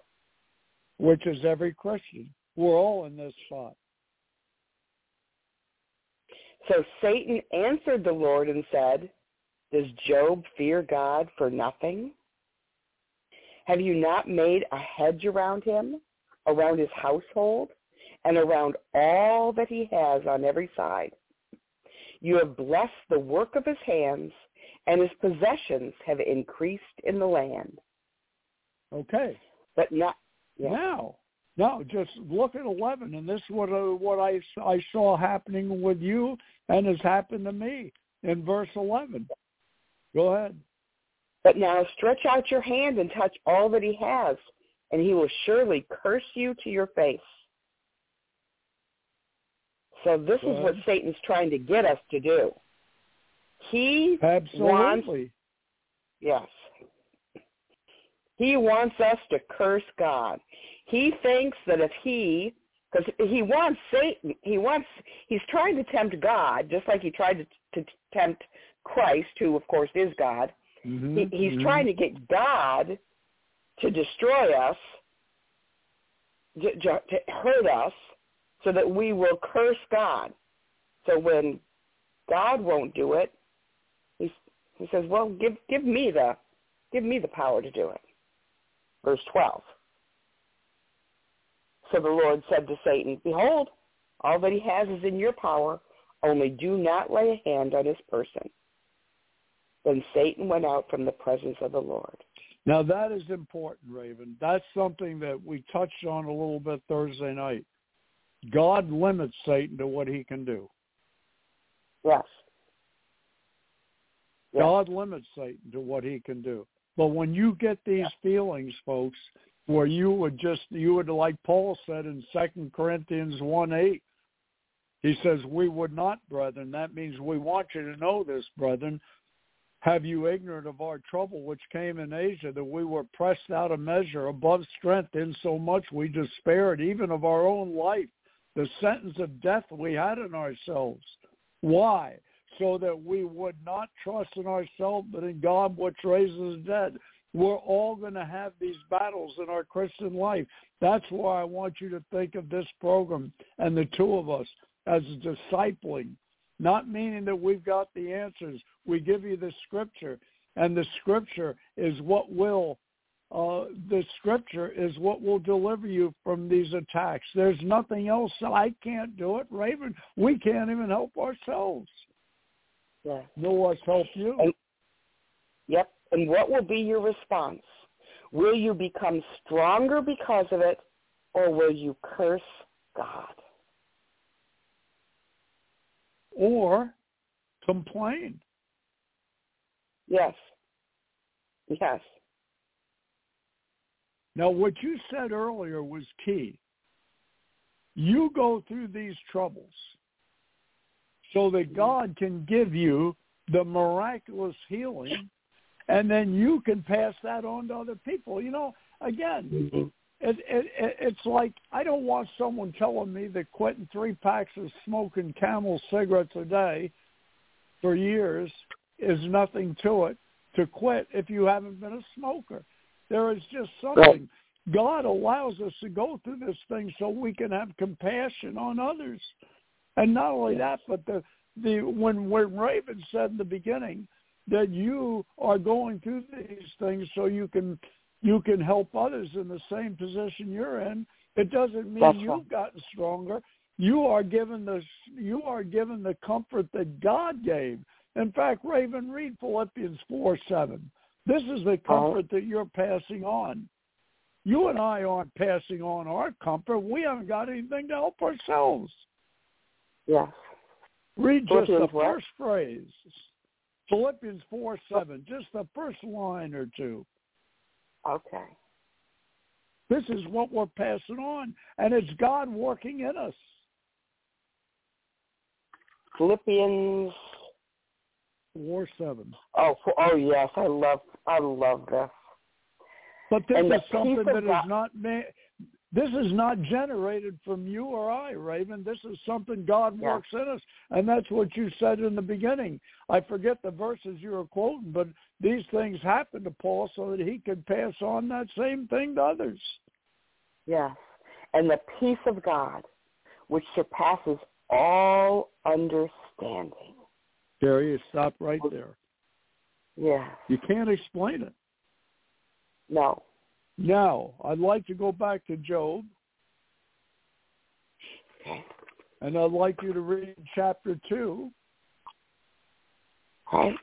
Which is every Christian. We're all in this spot. So Satan answered the Lord and said, Does Job fear God for nothing? Have you not made a hedge around him, around his household, and around all that he has on every side? You have blessed the work of his hands, and his possessions have increased in the land. Okay. But not yeah. now. No, just look at 11, and this is what, uh, what I, I saw happening with you and has happened to me in verse 11. Go ahead. But now stretch out your hand and touch all that he has, and he will surely curse you to your face. So this Go is ahead. what Satan's trying to get us to do. He Absolutely. wants, yes, he wants us to curse God. He thinks that if he, because he wants Satan, he wants, he's trying to tempt God, just like he tried to, to tempt Christ, who of course is God. Mm-hmm, he, he's mm-hmm. trying to get God to destroy us, to, to hurt us, so that we will curse God. So when God won't do it, he, he says, "Well, give give me the give me the power to do it." Verse 12. So the Lord said to Satan, Behold, all that he has is in your power, only do not lay a hand on his person. Then Satan went out from the presence of the Lord. Now that is important, Raven. That's something that we touched on a little bit Thursday night. God limits Satan to what he can do. Yes. yes. God limits Satan to what he can do. But when you get these feelings, folks, where you would just you would like Paul said in Second Corinthians one eight, he says, We would not, brethren. That means we want you to know this, brethren. Have you ignorant of our trouble which came in Asia, that we were pressed out of measure above strength, in so much we despaired even of our own life, the sentence of death we had in ourselves. Why? So that we would not trust in ourselves, but in God which raises the dead. We're all going to have these battles in our Christian life. That's why I want you to think of this program and the two of us as discipling, not meaning that we've got the answers. We give you the scripture, and the scripture is what will uh, the scripture is what will deliver you from these attacks. There's nothing else. I can't do it, Raven. We can't even help ourselves. Yeah. Nor what's help you. And, yep. And what will be your response? Will you become stronger because of it, or will you curse God? or complain. Yes. Yes. Now, what you said earlier was key. You go through these troubles so that God can give you the miraculous healing, and then you can pass that on to other people. You know, again, mm-hmm. it, it, it, it's like I don't want someone telling me that quitting three packs of smoking Camel cigarettes a day for years is nothing to it to quit if you haven't been a smoker. There is just something. God allows us to go through this thing so we can have compassion on others. And not only that, but the the when when Raven said in the beginning that you are going through these things so you can you can help others in the same position you're in. It doesn't mean That's you've right. gotten stronger. You are given the you are given the comfort that God gave. In fact, Raven, read Philippians four seven. This is the uh-huh. comfort that you're passing on. You and I aren't passing on our comfort. We haven't got anything to help ourselves. Yes. Read just the Philippians what? first phrase. Philippians 4, 7, just the first line or two. Okay. This is what we're passing on, and it's God working in us. Philippians. 4, 7. Oh, oh yes, I love, I love this. But this And is something that is not ma- this is not generated from you or I, Raven. This is something God Yeah. works in us. And that's what you said in the beginning. I forget the verses you were quoting, but these things happened to Paul so that he could pass on that same thing to others. Yes. And the peace of God, which surpasses all understanding. There you stop right there. Yeah. You can't explain it. No. Now, I'd like to go back to Job, Okay. and I'd like you to read chapter 2, Okay.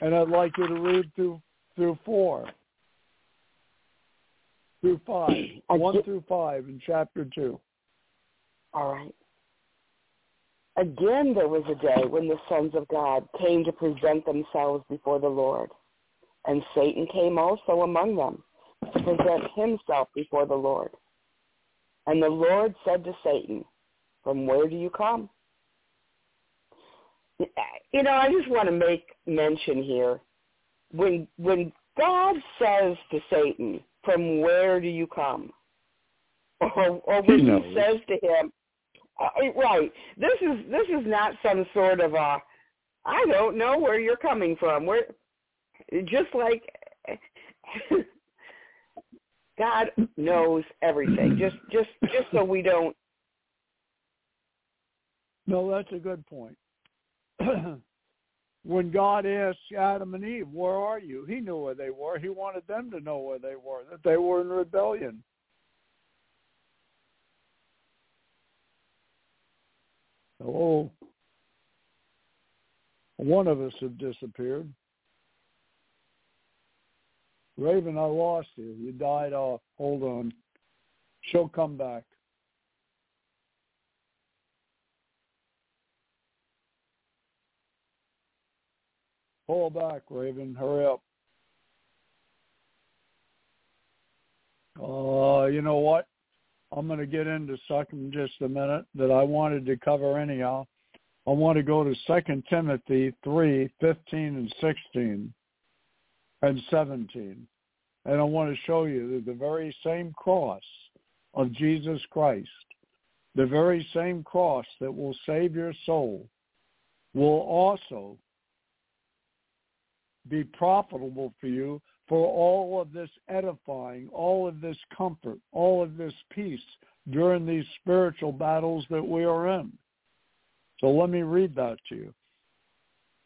and I'd like you to read through through 4, through 5, I 1 get- through 5 in chapter 2. All right. Again, there was a day when the sons of God came to present themselves before the Lord, and Satan came also among them to present himself before the Lord. And the Lord said to Satan, From where do you come? You know, I just want to make mention here. When when God says to Satan, From where do you come? Or, or when He he, says to him, uh, right, this is this is not some sort of a I don't know where you're coming from. Where just like God knows everything. Just just just so we don't No, that's a good point. when God asked Adam and Eve, where are you? He knew where they were. He wanted them to know where they were, that they were in rebellion. Hello? One of us have disappeared. Raven, I lost you. You died off. Hold on. She'll come back. Pull back, Raven. Hurry up. Uh, you know what? I'm going to get into in just a minute that I wanted to cover anyhow. I want to go to Second Timothy three fifteen and 16 and 17. And I want to show you that the very same cross of Jesus Christ, the very same cross that will save your soul, will also be profitable for you for all of this edifying, all of this comfort, all of this peace during these spiritual battles that we are in. So let me read that to you.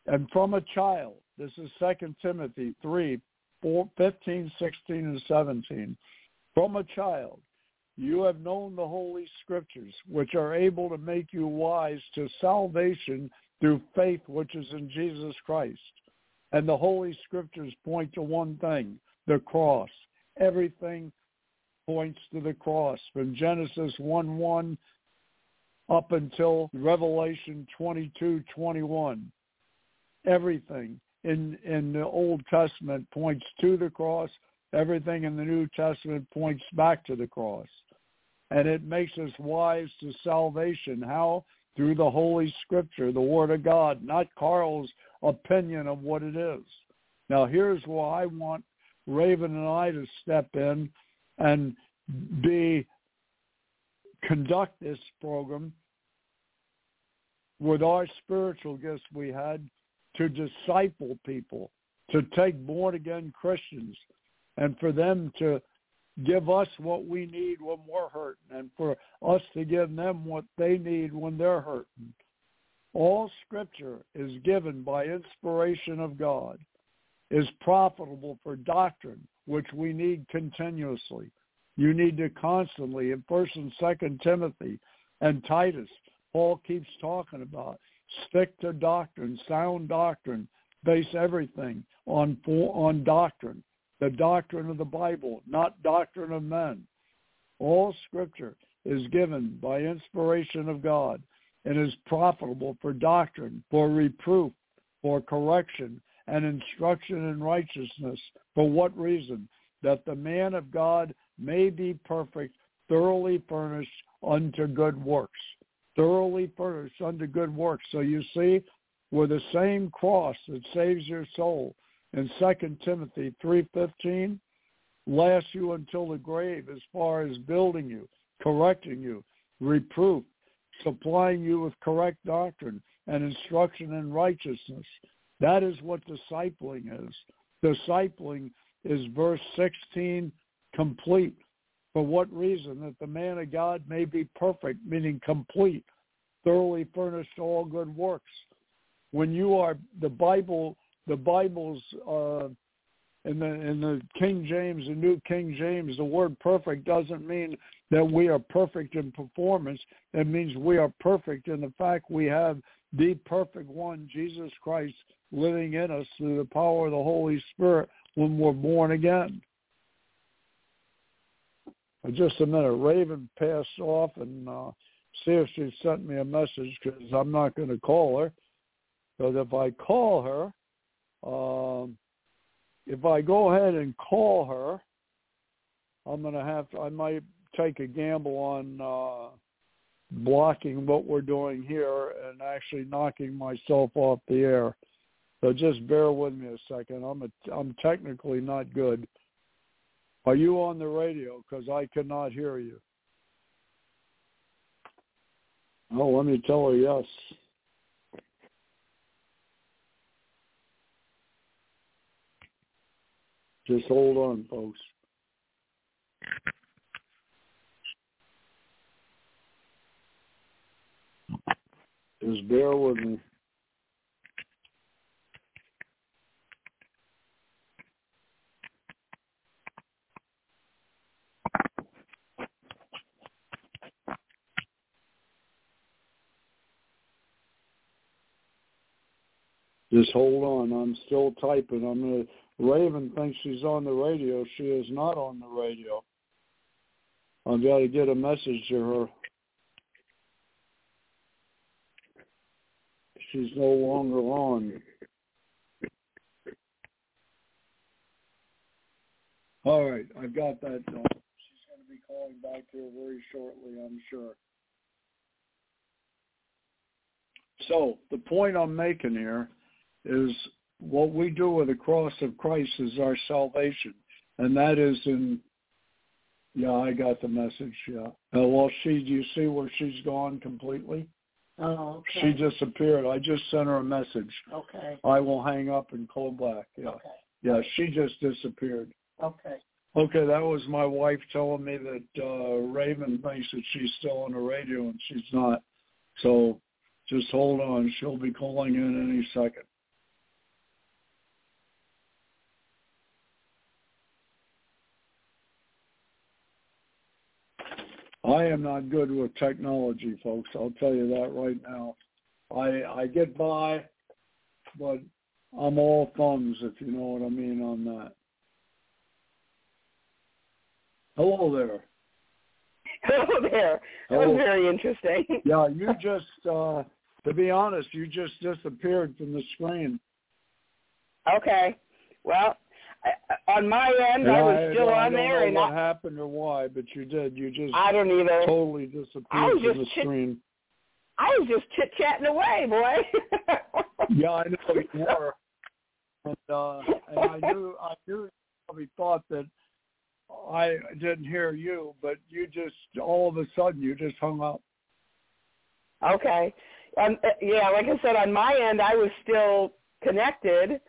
And from a child, this is 2 Timothy 3, 4, 15, 16, and 17. From a child, you have known the Holy Scriptures, which are able to make you wise to salvation through faith which is in Jesus Christ. And the Holy Scriptures point to one thing, the cross. Everything points to the cross. From Genesis 1-1 up until Revelation 22, 21. Everything in, in the Old Testament points to the cross. Everything in the New Testament points back to the cross. And it makes us wise to salvation. How? Through the Holy Scripture, the Word of God, not Carl's opinion of what it is. Now here's where I want Raven and I to step in and be conduct this program with our spiritual gifts we had to disciple people, to take born again Christians, and for them to give us what we need when we're hurting, and for us to give them what they need when they're hurting. All scripture is given by inspiration of God, is profitable for doctrine, which we need continuously. You need to constantly, in First and Second Timothy and Titus, Paul keeps talking about stick to doctrine, sound doctrine, base everything on on doctrine, the doctrine of the Bible, not doctrine of men. All Scripture is given by inspiration of God and is profitable for doctrine, for reproof, for correction, and instruction in righteousness. For what reason? That the man of God may be perfect, thoroughly furnished unto good works. Thoroughly furnished unto good works. So you see, with the same cross that saves your soul in 2 Timothy 3.15, lasts you until the grave as far as building you, correcting you, reproof, supplying you with correct doctrine and instruction in righteousness. That is what discipling is. Discipling is verse 16 complete. For what reason? That the man of God may be perfect, meaning complete, thoroughly furnished all good works. When you are the Bible, the Bible's uh, in the in the King James, the New King James, the word perfect doesn't mean that we are perfect in performance. It means we are perfect in the fact we have the perfect one, Jesus Christ, living in us through the power of the Holy Spirit when we're born again. Just a minute. Raven passed off and uh, see if she sent me a message because I'm not going to call her. Because if I call her, um, if I go ahead and call her, I'm going to have to, I might take a gamble on uh, blocking what we're doing here and actually knocking myself off the air. So just bear with me a second. I'm a, I'm technically not good. Are you on the radio? Because I cannot hear you. Oh, let me tell her yes. Just hold on, folks. Just bear with me. Just hold on. I'm still typing. I'm gonna. Raven thinks she's on the radio. She is not on the radio. I've got to get a message to her. She's no longer on. All right, I've got that done. She's going to be calling back here very shortly, I'm sure. So the point I'm making here is what we do with the cross of Christ is our salvation. And that is in, yeah, I got the message, yeah. Uh, well, she, do you see where she's gone completely? Oh, okay. She disappeared. I just sent her a message. Okay. I will hang up and call back. Yeah. Okay. Yeah, she just disappeared. Okay. Okay, that was my wife telling me that uh Raven thinks that she's still on the radio and she's not. So just hold on. She'll be calling in any second. I am not good with technology, folks. I'll tell you that right now. I I get by, but I'm all thumbs, if you know what I mean on that. Hello there. Hello there. That was very interesting. Yeah, you just, uh, to be honest, you just disappeared from the screen. Okay. Well, on my end, And I was still on there. And I on don't there, know and what I, happened or why, but you did. You just I don't either. totally disappeared I was from the chit- screen. I was just chit chatting away, boy. Yeah, I know you were. And, uh, and I knew, I knew you probably thought that I didn't hear you, but you just, all of a sudden, you just hung up. Okay. Um, uh, yeah, like I said, on my end, I was still connected,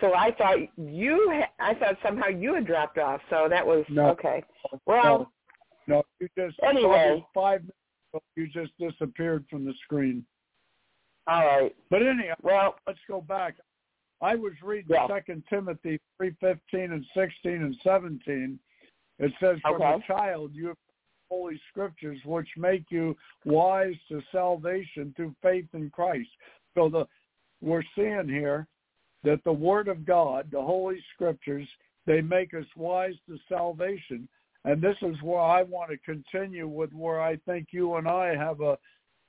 so I thought you. Ha- I thought somehow you had dropped off. So that was No. okay. Well, No, no, you just, Anyway. five minutes you just disappeared from the screen. all right. But anyhow, Well, let's go back. I was reading Yeah. Second Timothy three fifteen and sixteen and seventeen. It says, "From Okay. a child you have holy scriptures, which make you wise to salvation through faith in Christ." So the we're seeing here that the Word of God, the Holy Scriptures, they make us wise to salvation, and this is where I want to continue with where I think you and I have a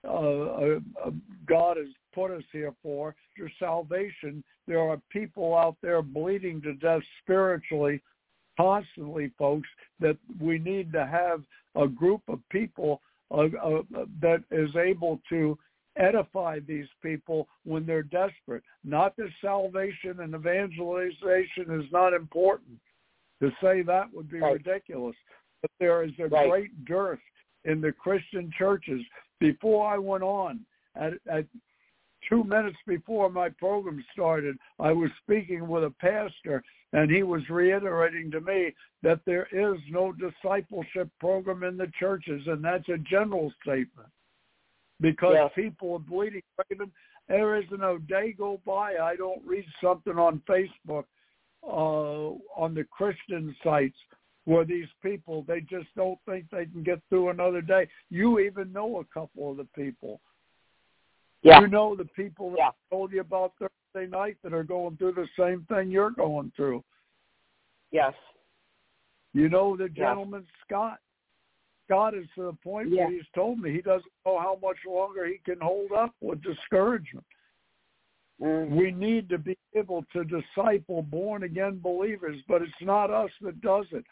uh, uh, God has put us here for, your salvation. There are people out there bleeding to death spiritually constantly, folks, that we need to have a group of people uh, uh, that is able to edify these people when they're desperate. Not that salvation and evangelization is not important. To say that would be Right. ridiculous. But there is a Right. great dearth in the Christian churches before I went on, at, at two minutes before my program started, I was speaking with a pastor, and he was reiterating to me that there is no discipleship program in the churches, and that's a general statement. Because Yes. people are bleeding. Raven, There isn't a day go by I don't read something on Facebook, uh, on the Christian sites where these people they just don't think they can get through another day. You even know a couple of the people. yeah, You know the people that Yeah. Told you about Thursday night that are going through the same thing you're going through. yes, You know the Yeah. gentleman Scott. Scott is to the point Yeah. where he's told me he doesn't know how much longer he can hold up with discouragement. mm, We need to be able to disciple born again believers, but it's not us that does it.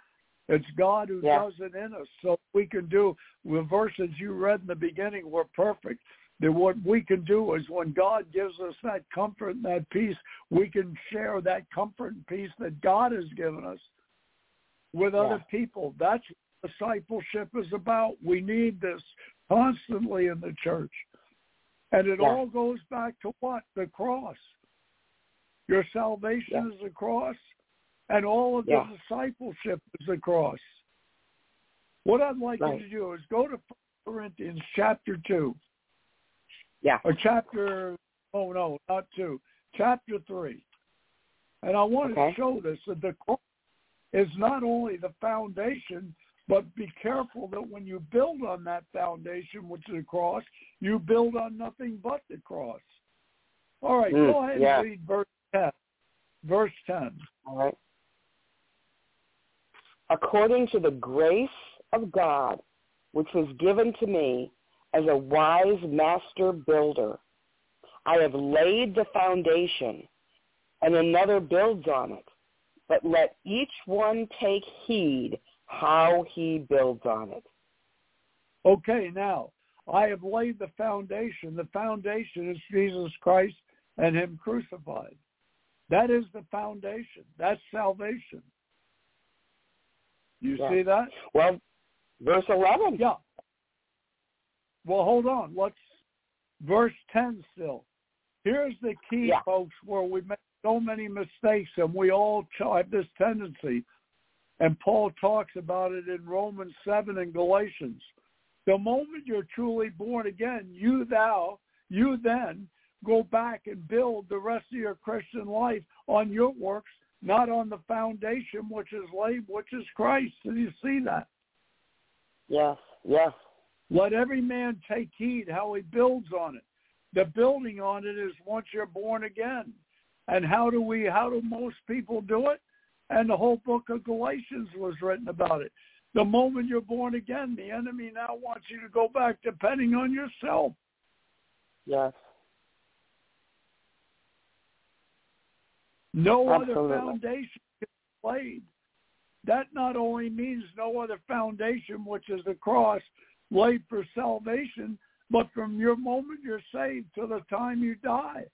It's God who Yeah. does it in us. So we can do the verses you read in the beginning were perfect. That what we can do is when God gives us that comfort and that peace, we can share that comfort and peace that God has given us with Yeah. other people. That's discipleship is about. We need this constantly in the church. And it Yeah. all goes back to what? The cross. Your salvation Yeah. is the cross, and all of Yeah. the discipleship is the cross. What I'd like Right. you to do is go to Corinthians chapter 2, yeah, or chapter, oh no, not 2, chapter 3. And I want Okay. to show this, that the cross is not only the foundation, but be careful that when you build on that foundation, which is the cross, you build on nothing but the cross. All right, Mm, go ahead yeah. and read verse 10. Verse 10. all right. According to the grace of God, which was given to me as a wise master builder, I have laid the foundation, and another builds on it. But let each one take heed how he builds on it. Okay, now, I have laid the foundation. The foundation is Jesus Christ and him crucified. That is the foundation. That's salvation. You Yeah. see that? Well, verse 11. Yeah. Well, hold on. Let's verse 10 still. Here's the key, Yeah. folks, where we make so many mistakes and we all have this tendency. And Paul talks about it in Romans 7 and Galatians. The moment you're truly born again, you thou, you then go back and build the rest of your Christian life on your works, not on the foundation which is laid, which is Christ. Do you see that? Yes, yes, Let every man take heed how he builds on it. The building on it is once you're born again. And how do we how do most people do it? And the whole book of Galatians was written about it. The moment you're born again, the enemy now wants you to go back depending on yourself. Yes. No Absolutely. other foundation is laid. That not only means no other foundation, which is the cross, laid for salvation, but from your moment you're saved to the time you die.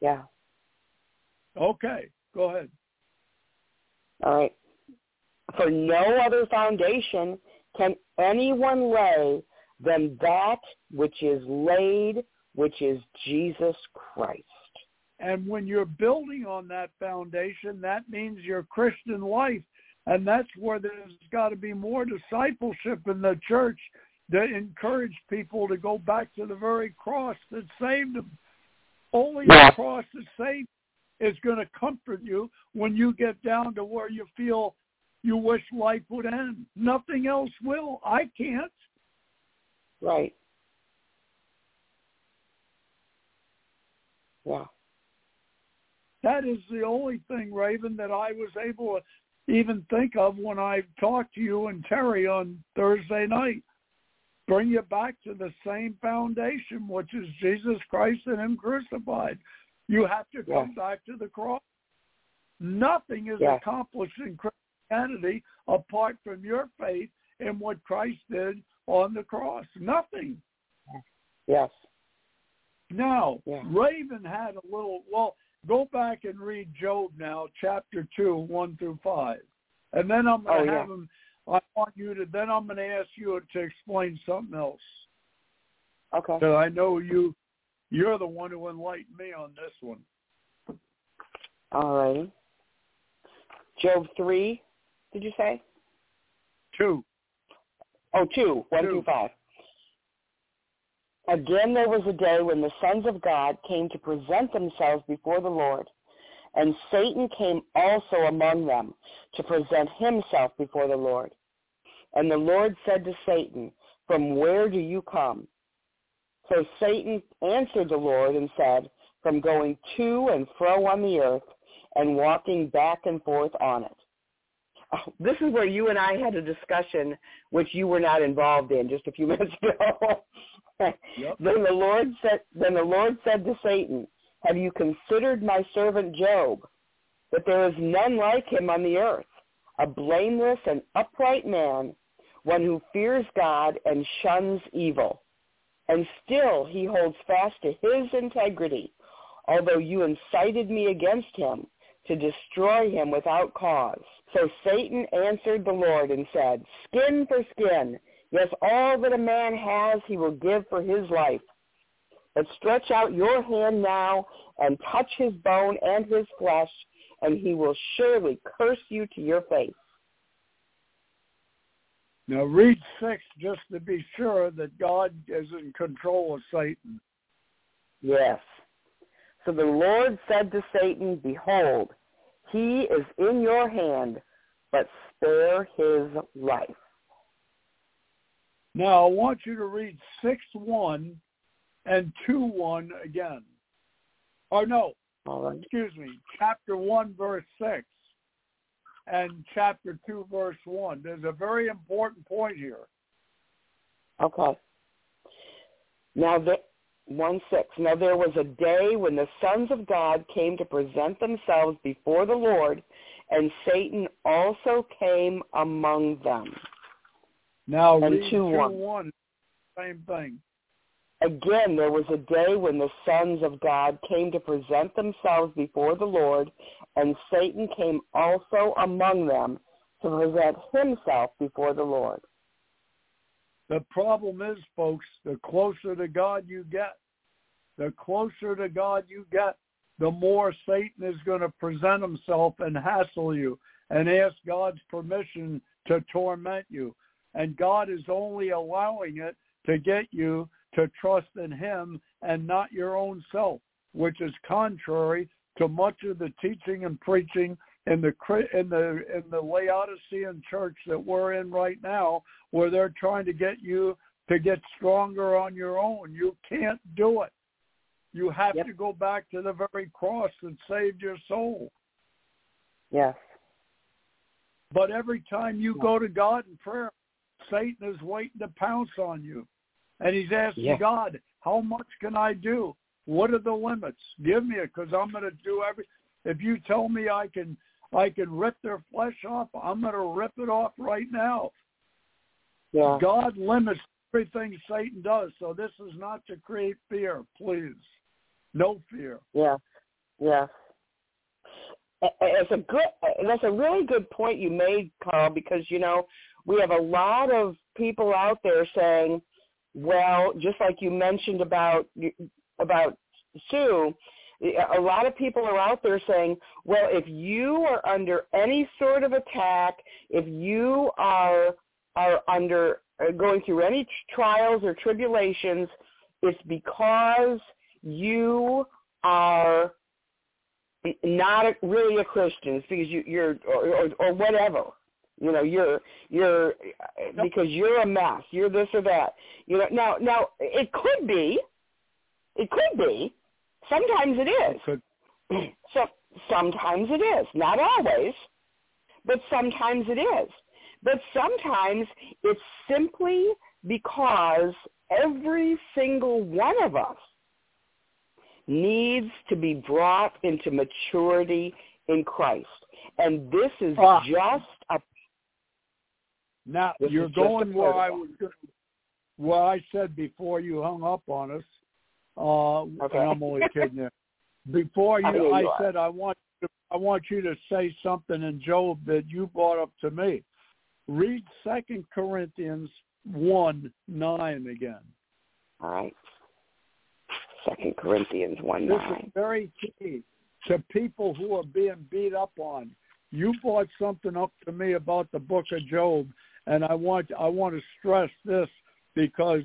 Yeah. Okay, go ahead. All right. For no other foundation can anyone lay than that which is laid, which is Jesus Christ. And when you're building on that foundation, that means your Christian life. And that's where there's got to be more discipleship in the church to encourage people to go back to the very cross that saved them. Only Yeah. the cross that saved is going to comfort you when you get down to where you feel you wish life would end. Nothing else will. I can't. Right. Yeah. That is the only thing, Raven, that I was able to even think of when I talked to you and Terry on Thursday night. Bring you back to the same foundation, which is Jesus Christ and Him crucified. You have to come Yes. back to the cross. Nothing is Yes. accomplished in Christianity apart from your faith in what Christ did on the cross. Nothing. Yes. Now, Yeah. Raven had a little, well, go back and read Job now, chapter 2, 1 through 5. And then I'm going Oh, to yeah. have him, I want you to, then I'm going to ask you to explain something else. Okay. Because I know you, you're the one who enlightened me on this one. All righty. Job 3, did you say? Two. Oh, two, one Two. through five. Again, there was a day when the sons of God came to present themselves before the Lord, and Satan came also among them to present himself before the Lord. And the Lord said to Satan, From where do you come? So Satan answered the Lord and said, From going to and fro on the earth and walking back and forth on it. Oh, This is where you and I had a discussion which you were not involved in just a few minutes ago. Yep. Then the Lord said then the Lord said to Satan, Have you considered my servant Job, that there is none like him on the earth, a blameless and upright man, one who fears God and shuns evil. And still he holds fast to his integrity, although you incited me against him to destroy him without cause. So Satan answered the Lord and said, Skin for skin. Yes, all that a man has he will give for his life. But stretch out your hand now and touch his bone and his flesh, and he will surely curse you to your face. Now read six just to be sure that God is in control of Satan. Yes. So the Lord said to Satan, Behold, he is in your hand, but spare his life. Now I want you to read six one and two one again. Or no, right. excuse me, chapter one verse six and chapter two verse one. There's a very important point here. Okay. Now, the, one six. Now there was a day when the sons of God came to present themselves before the Lord, and Satan also came among them. Now And read two, two one. one. Same thing. Again, there was a day when the sons of God came to present themselves before the Lord, and Satan came also among them to present himself before the Lord. The problem is, folks, the closer to God you get, the closer to God you get, the more Satan is going to present himself and hassle you and ask God's permission to torment you. And God is only allowing it to get you to trust in him and not your own self, which is contrary to much of the teaching and preaching in the in the in the Laodicean church that we're in right now, where they're trying to get you to get stronger on your own. You can't do it. You have Yep. to go back to the very cross that saved your soul. Yes. But every time you go to God in prayer, Satan is waiting to pounce on you. And he's asking Yeah. God, how much can I do? What are the limits? Give me it because I'm going to do every. If you tell me I can, I can rip their flesh off, I'm going to rip it off right now. Yeah. God limits everything Satan does. So this is not to create fear, please. No fear. Yeah. Yeah. It's a good. That's a really good point you made, Carl. Because you know we have a lot of people out there saying, "Well, just like you mentioned about about Sue, a lot of people are out there saying, well, if you are under any sort of attack, if you are are under are going through any trials or tribulations, it's because you are not really a Christian. It's because you, you're or, or, or whatever. You know, you're you're because you're a mess. You're this or that. You know, now now it could be, it could be. Sometimes it is. Could- So sometimes it is. Not always, but sometimes it is. But sometimes it's simply because every single one of us needs to be brought into maturity in Christ. And this is just a Now This you're is just a going where I was where I said before you hung up on us. Uh, Okay. I'm only kidding you. Before you, I you said I want you to, I want you to say something in Job that you brought up to me. Read Second Corinthians one nine again. all right. Second Corinthians one This nine. is very key to people who are being beat up on. You brought something up to me about the book of Job, and I want I want to stress this because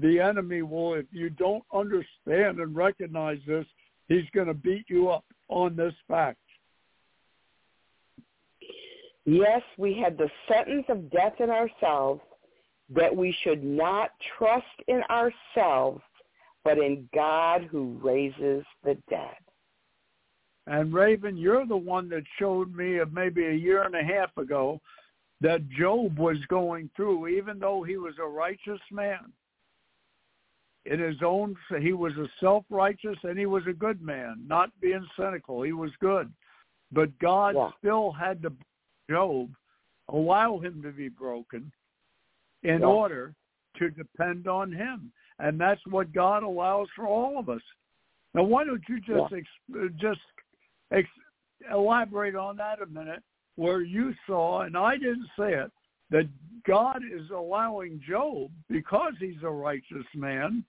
the enemy will, if you don't understand and recognize this, he's going to beat you up on this fact. Yes, we had the sentence of death in ourselves that we should not trust in ourselves, but in God who raises the dead. And Raven, you're the one that showed me of maybe a year and a half ago that Job was going through, even though he was a righteous man. In his own, he was a self-righteous and he was a good man, not being cynical. He was good. But God Yeah. still had to, Job, allow him to be broken in Yeah. order to depend on him. And that's what God allows for all of us. Now, why don't you just Yeah. ex- just ex- elaborate on that a minute, where you saw, and I didn't say it, that God is allowing Job because he's a righteous man,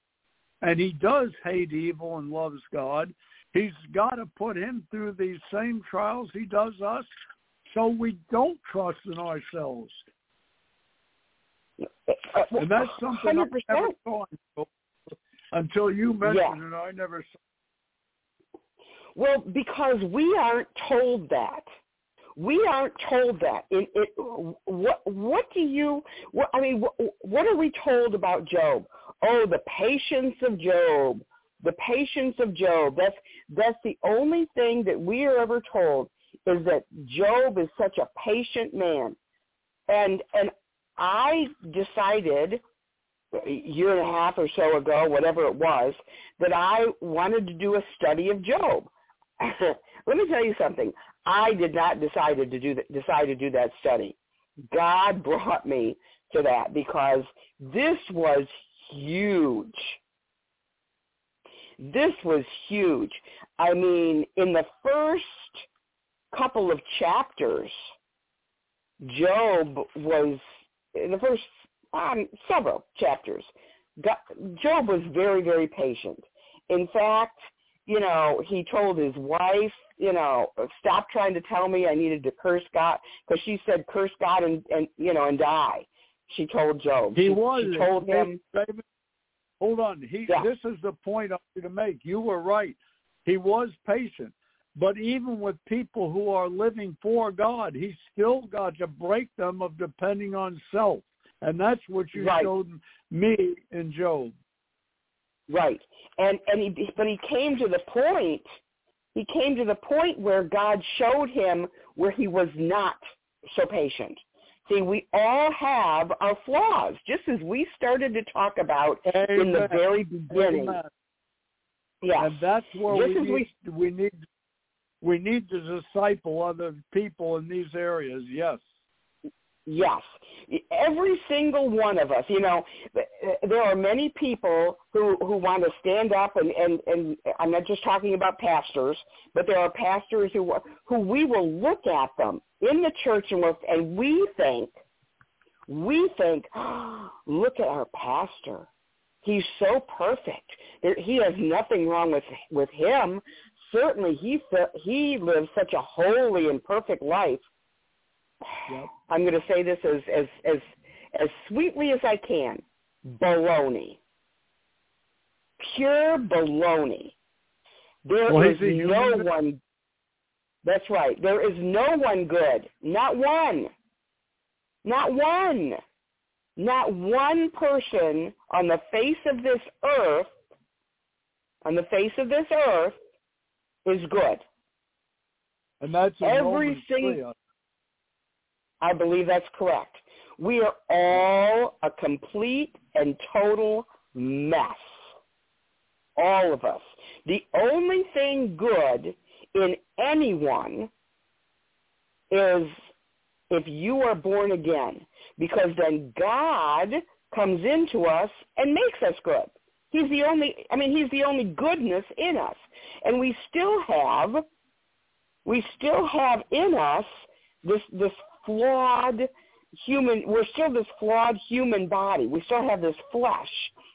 and he does hate evil and loves God. He's got to put him through these same trials he does us, so we don't trust in ourselves. And that's something I never 100%. saw until you mentioned it. I never saw. Well, because we aren't told that. We aren't told that. In it, what what do you? What, I mean, what, what are we told about Job? Oh, the patience of Job. The patience of Job. That's that's the only thing that we are ever told is that Job is such a patient man. And and I decided a year and a half or so ago, whatever it was, that I wanted to do a study of Job. Let me tell you something. I did not decide to do that, decide to do that study. God brought me to that because this was huge. This was huge. I mean, in the first couple of chapters, Job was in the first um, several chapters. Job was very, very patient. In fact, you know, he told his wife, you know, stop trying to tell me I needed to curse God because she said curse God and, and you know and die. She told Job. He she, was. She told him. David, hold on. He. Yeah. This is the point I want to make. You were right. He was patient. But even with people who are living for God, he's still got to break them of depending on self. And that's what you Right. showed me in Job. Right. And and he but he came to the point he came to the point where God showed him where he was not so patient. See, we all have our flaws, just as we started to talk about in the very beginning. Amen. Yes. And that's where Just we as need, we need we need to disciple other people in these areas. Yes. Yes. Every single one of us, you know, uh, there are many people who, who want to stand up and, and, and I'm not just talking about pastors, but there are pastors who, who we will look at them in the church and, we're, and we think, we think, oh, look at our pastor. He's so perfect. He has nothing wrong with, with him. Certainly he, he lives such a holy and perfect life Yep. I'm going to say this as as as as sweetly as I can. Baloney. Pure baloney. There Well, is no one. That's right. There is no one good. Not one. Not one. Not one person on the face of this earth, on the face of this earth, is good. And that's Every Romans sing- 3. I believe that's correct. We are all a complete and total mess. All of us. The only thing good in anyone is if you are born again, because then God comes into us and makes us good. He's the only, I mean, he's the only goodness in us. And we still have, we still have in us this, this flawed human, we're still this flawed human body. We still have this flesh.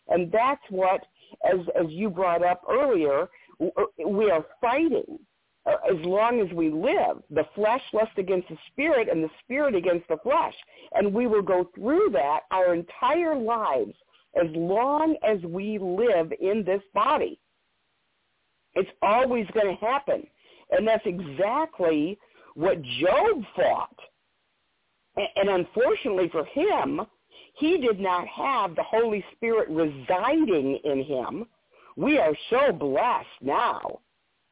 And that's what, as, as you brought up earlier, we are fighting uh, as long as we live. The flesh lusts against the spirit and the spirit against the flesh. And we will go through that our entire lives as long as we live in this body. It's always going to happen. And that's exactly what Job fought. And unfortunately for him, he did not have the Holy Spirit residing in him. We are so blessed now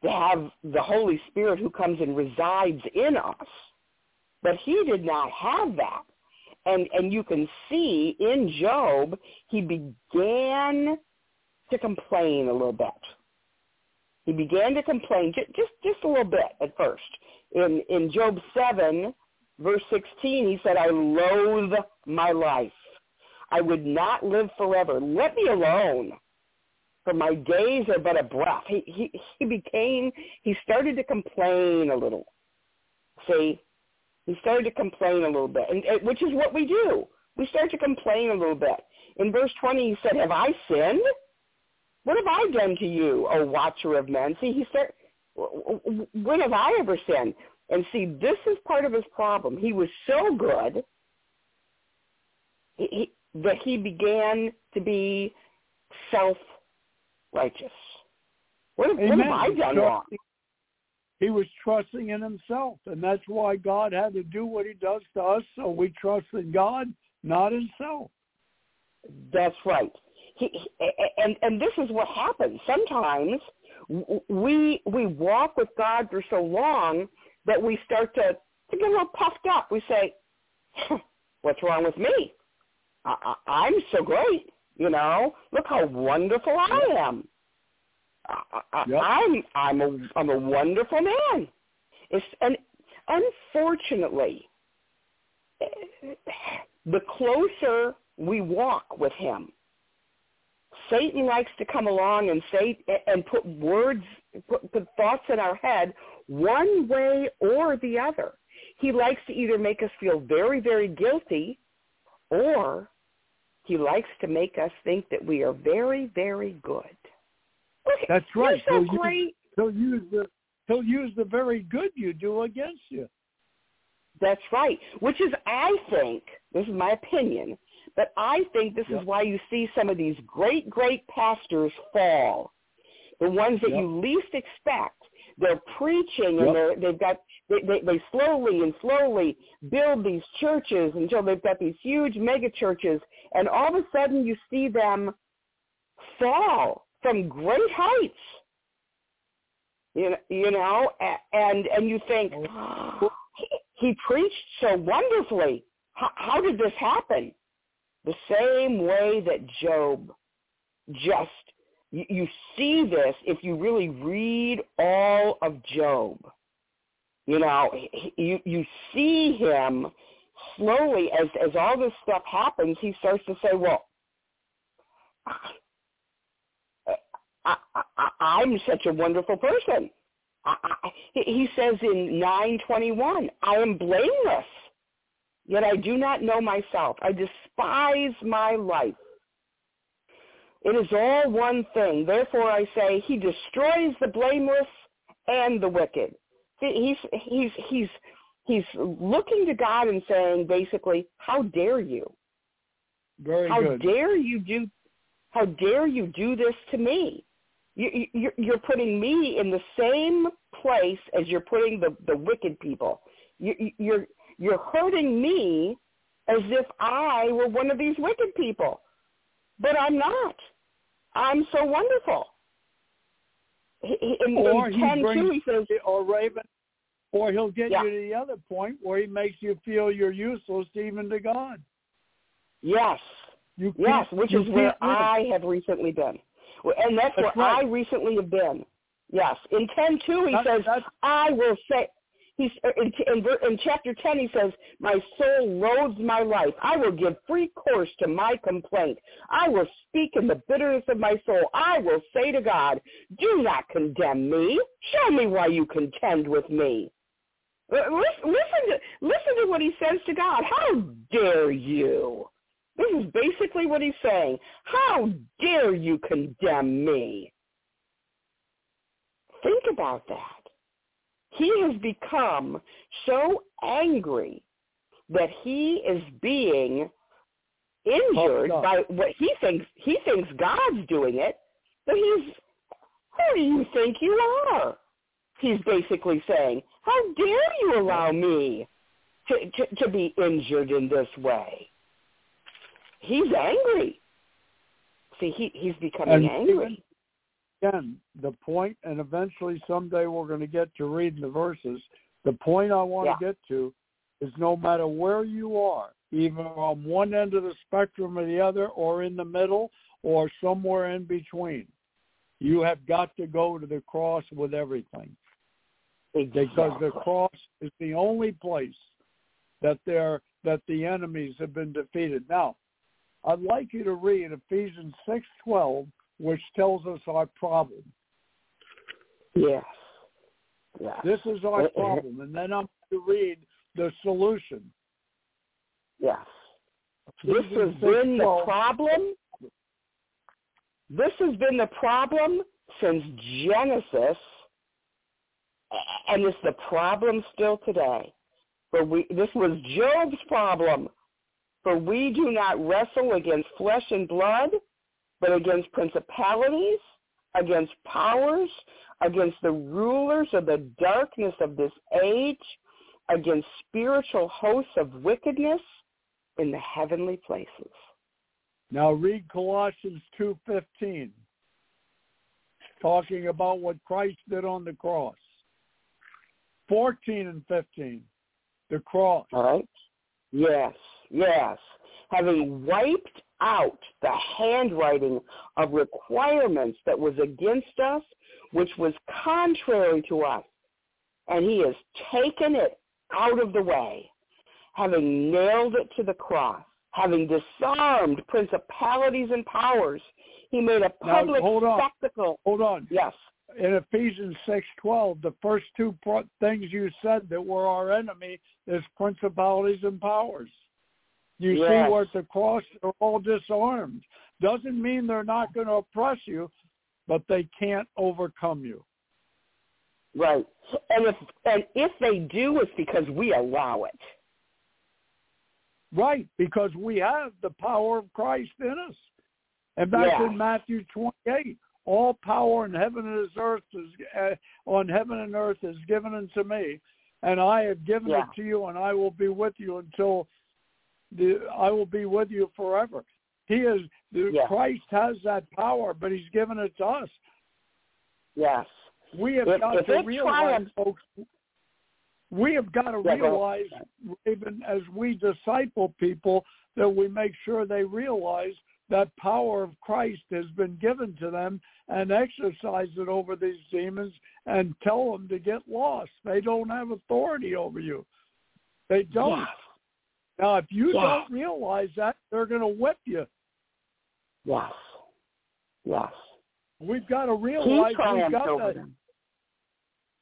to have the Holy Spirit who comes and resides in us. But he did not have that. And and you can see in Job, he began to complain a little bit. He began to complain just just, just a little bit at first. In in Job 7 verse 16, he said, I loathe my life. I would not live forever. Let me alone. For my days are but a breath. He, he, he became, he started to complain a little. See? He started to complain a little bit, and, and which is what we do. We start to complain a little bit. In verse 20, he said, have I sinned? What have I done to you, O watcher of men? See, he said, when have I ever sinned? And see, this is part of his problem. He was so good he, that he began to be self-righteous. What, have- what have I done wrong? He was trusting in himself, and that's why God had to do what he does to us, so we trust in God, not in self. That's right. He, he, and and this is what happens. Sometimes we we walk with God for so long that we start to, to get a little puffed up. We say, "What's wrong with me? I, I, I'm so great. You know, look how wonderful I am. I, I, Yep. I'm I'm a I'm a wonderful man." It's and unfortunately, the closer we walk with him, Satan likes to come along and say and put words, put, put thoughts in our head one way or the other. He likes to either make us feel very, very guilty, or he likes to make us think that we are very, very good. Look, That's right. So He'll use- great. He'll use the he'll use the very good you do against you. That's right. Which is, I think, this is my opinion, but I think this Yep. is why you see some of these great, great pastors fall. The ones that Yep. you least expect. They're preaching Yep. and they're, they've got, they, they, they slowly and slowly build these churches until they've got these huge mega churches. And all of a sudden you see them fall from great heights. You know, you know, and and you think oh. he, he preached so wonderfully. How, how did this happen? The same way that Job just, you, you see this if you really read all of Job. You know, you, you see him slowly as, as all this stuff happens, he starts to say, well, I, I, I'm such a wonderful person. I, I, he says in 921, I am blameless, yet I do not know myself. I despise my life. It is all one thing. Therefore I say he destroys the blameless and the wicked. He's, he's, he's, he's looking to God and saying basically, how dare you? Very how good. dare you do, how dare you do this to me? You, you're putting me in the same place as you're putting the, the wicked people. You, you're, you're hurting me as if I were one of these wicked people. But I'm not. I'm so wonderful. He, in, or in he 10 brings, two, he says, or Raven, or he'll get Yeah. you to the other point where he makes you feel you're useless even to God. yes, You yes, which is where. I have recently been. And that's, That's where right. I recently have been. Yes. In 10 two, he That- says, that's- I will say, he's, in, in, in chapter 10, he says, my soul loathes my life. I will give free course to my complaint. I will speak in the bitterness of my soul. I will say to God, do not condemn me. Show me why you contend with me. Uh, Listen, listen to listen to what he says to God. How dare you? This is basically what he's saying. How dare you condemn me? Think about that. He has become so angry that he is being injured by what he thinks he thinks God's doing it, but he's who do you think you are? He's basically saying, How dare you allow me to, to, to be injured in this way? He's angry. See, he, he's becoming And angry. Again, the point, and eventually someday we're going to get to reading the verses. The point I want Yeah. to get to is no matter where you are, either on one end of the spectrum or the other, or in the middle, or somewhere in between, you have got to go to the cross with everything. because the cross is the only place that there that the enemies have been defeated. Now, I'd like you to read Ephesians six twelve, which tells us our problem. Yes. This is our problem, and then I'm going to read the solution. Yes. This has been the problem. This has been the problem since Genesis, and it's the problem still today. For we, this was Job's problem. For we do not wrestle against flesh and blood, but against principalities, against powers, against the rulers of the darkness of this age, against spiritual hosts of wickedness in the heavenly places. Now read Colossians two fifteen, talking about what Christ did on the cross. Fourteen and fifteen, the cross. All right? Yes, yes. Having wiped out the handwriting of requirements that was against us, which was contrary to us, and he has taken it out of the way, having nailed it to the cross, having disarmed principalities and powers, he made a Now, public hold on. spectacle. Hold on. Yes, in Ephesians six twelve, the first two things you said that were our enemy is principalities and powers. You Yes. see where at the cross they're all disarmed. Doesn't mean they're not going to oppress you, but they can't overcome you. right. And if and if they do, it's because we allow it. Right, because we have the power of Christ in us. And back Yeah. in Matthew 28, all power in heaven and earth is uh, on heaven and earth is given unto me, and I have given Yeah. it to you, and I will be with you until the I will be with you forever. He is the, Yeah. Christ has that power, but He's given it to us. Yes. We have If- got if to realize, folks. we have got to Yeah, realize, even as we disciple people, that we make sure they realize that power of Christ has been given to them and exercise it over these demons and tell them to get lost. They don't have authority over you. They don't. Yes. Now, if you Yes. don't realize that, they're going to whip you. Yes. Yes. We've got to realize we've got to. them.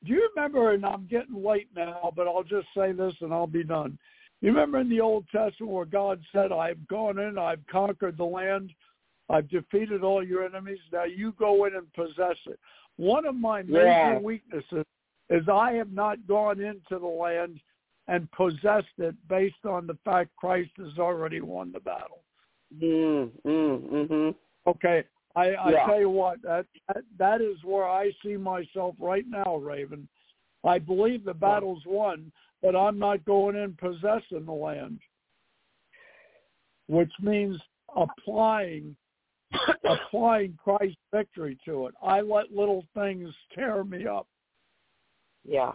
Do you remember? And I'm getting late now, but I'll just say this and I'll be done. You remember in the Old Testament where God said, "I've gone in, I've conquered the land, I've defeated all your enemies. Now you go in and possess it." One of my major Yeah. weaknesses is I have not gone into the land and possessed it based on the fact Christ has already won the battle. Mm, mm, mm-hmm. Okay, I, I Yeah. tell you what, that, that that is where I see myself right now, Raven. I believe the battle's won, but I'm not going in possessing the land, which means applying applying Christ's victory to it. I let little things tear me up. Yeah.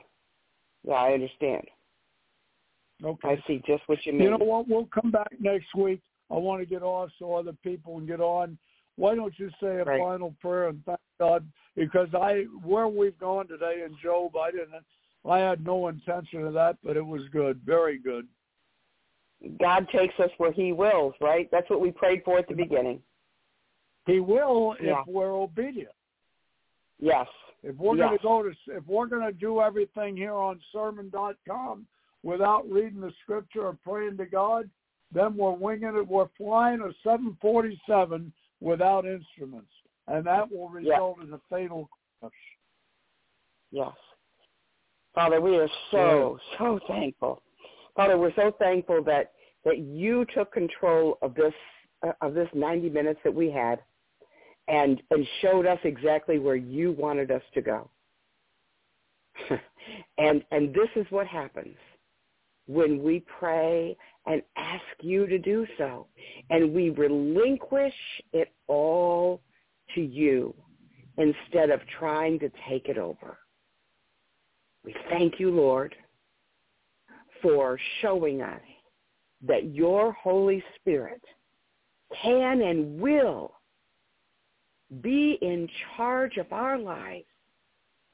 Yeah, I understand. Okay. I see just what you mean. You know what? We'll come back next week. I want to get off so other people can get on. Why don't you say a Right. final prayer and thank God? Because I, where we've gone today in Job, I didn't, I had no intention of that, but it was good, very good. God takes us where he wills, right? That's what we prayed for at the beginning. He will Yeah. if we're obedient. Yes. If we're Yes. going to go to, if we're going to do everything here on sermon.com without reading the scripture or praying to God, then we're winging it. We're flying a 747 without instruments, and that will result in a fatal crash. Yes. Father, we are so, so thankful. Father, we're so thankful that, that you took control of this, uh, of this 90 minutes that we had and, and showed us exactly where you wanted us to go. and, and this is what happens when we pray and ask you to do so. And we relinquish it all to you instead of trying to take it over. We thank you, Lord, for showing us that your Holy Spirit can and will be in charge of our lives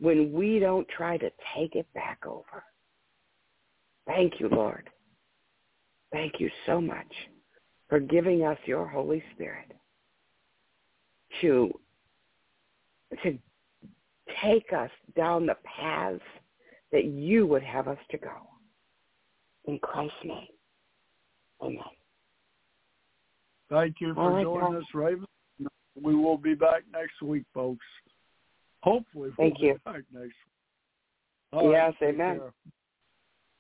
when we don't try to take it back over. Thank you, Lord. Thank you so much for giving us your Holy Spirit to, to take us down the paths that you would have us to go. In Christ's name. Amen. Thank you for right, joining guys. us, Raven. We will be back next week, folks. Hopefully, we'll Thank be you. back next week. All Yes, take amen. care.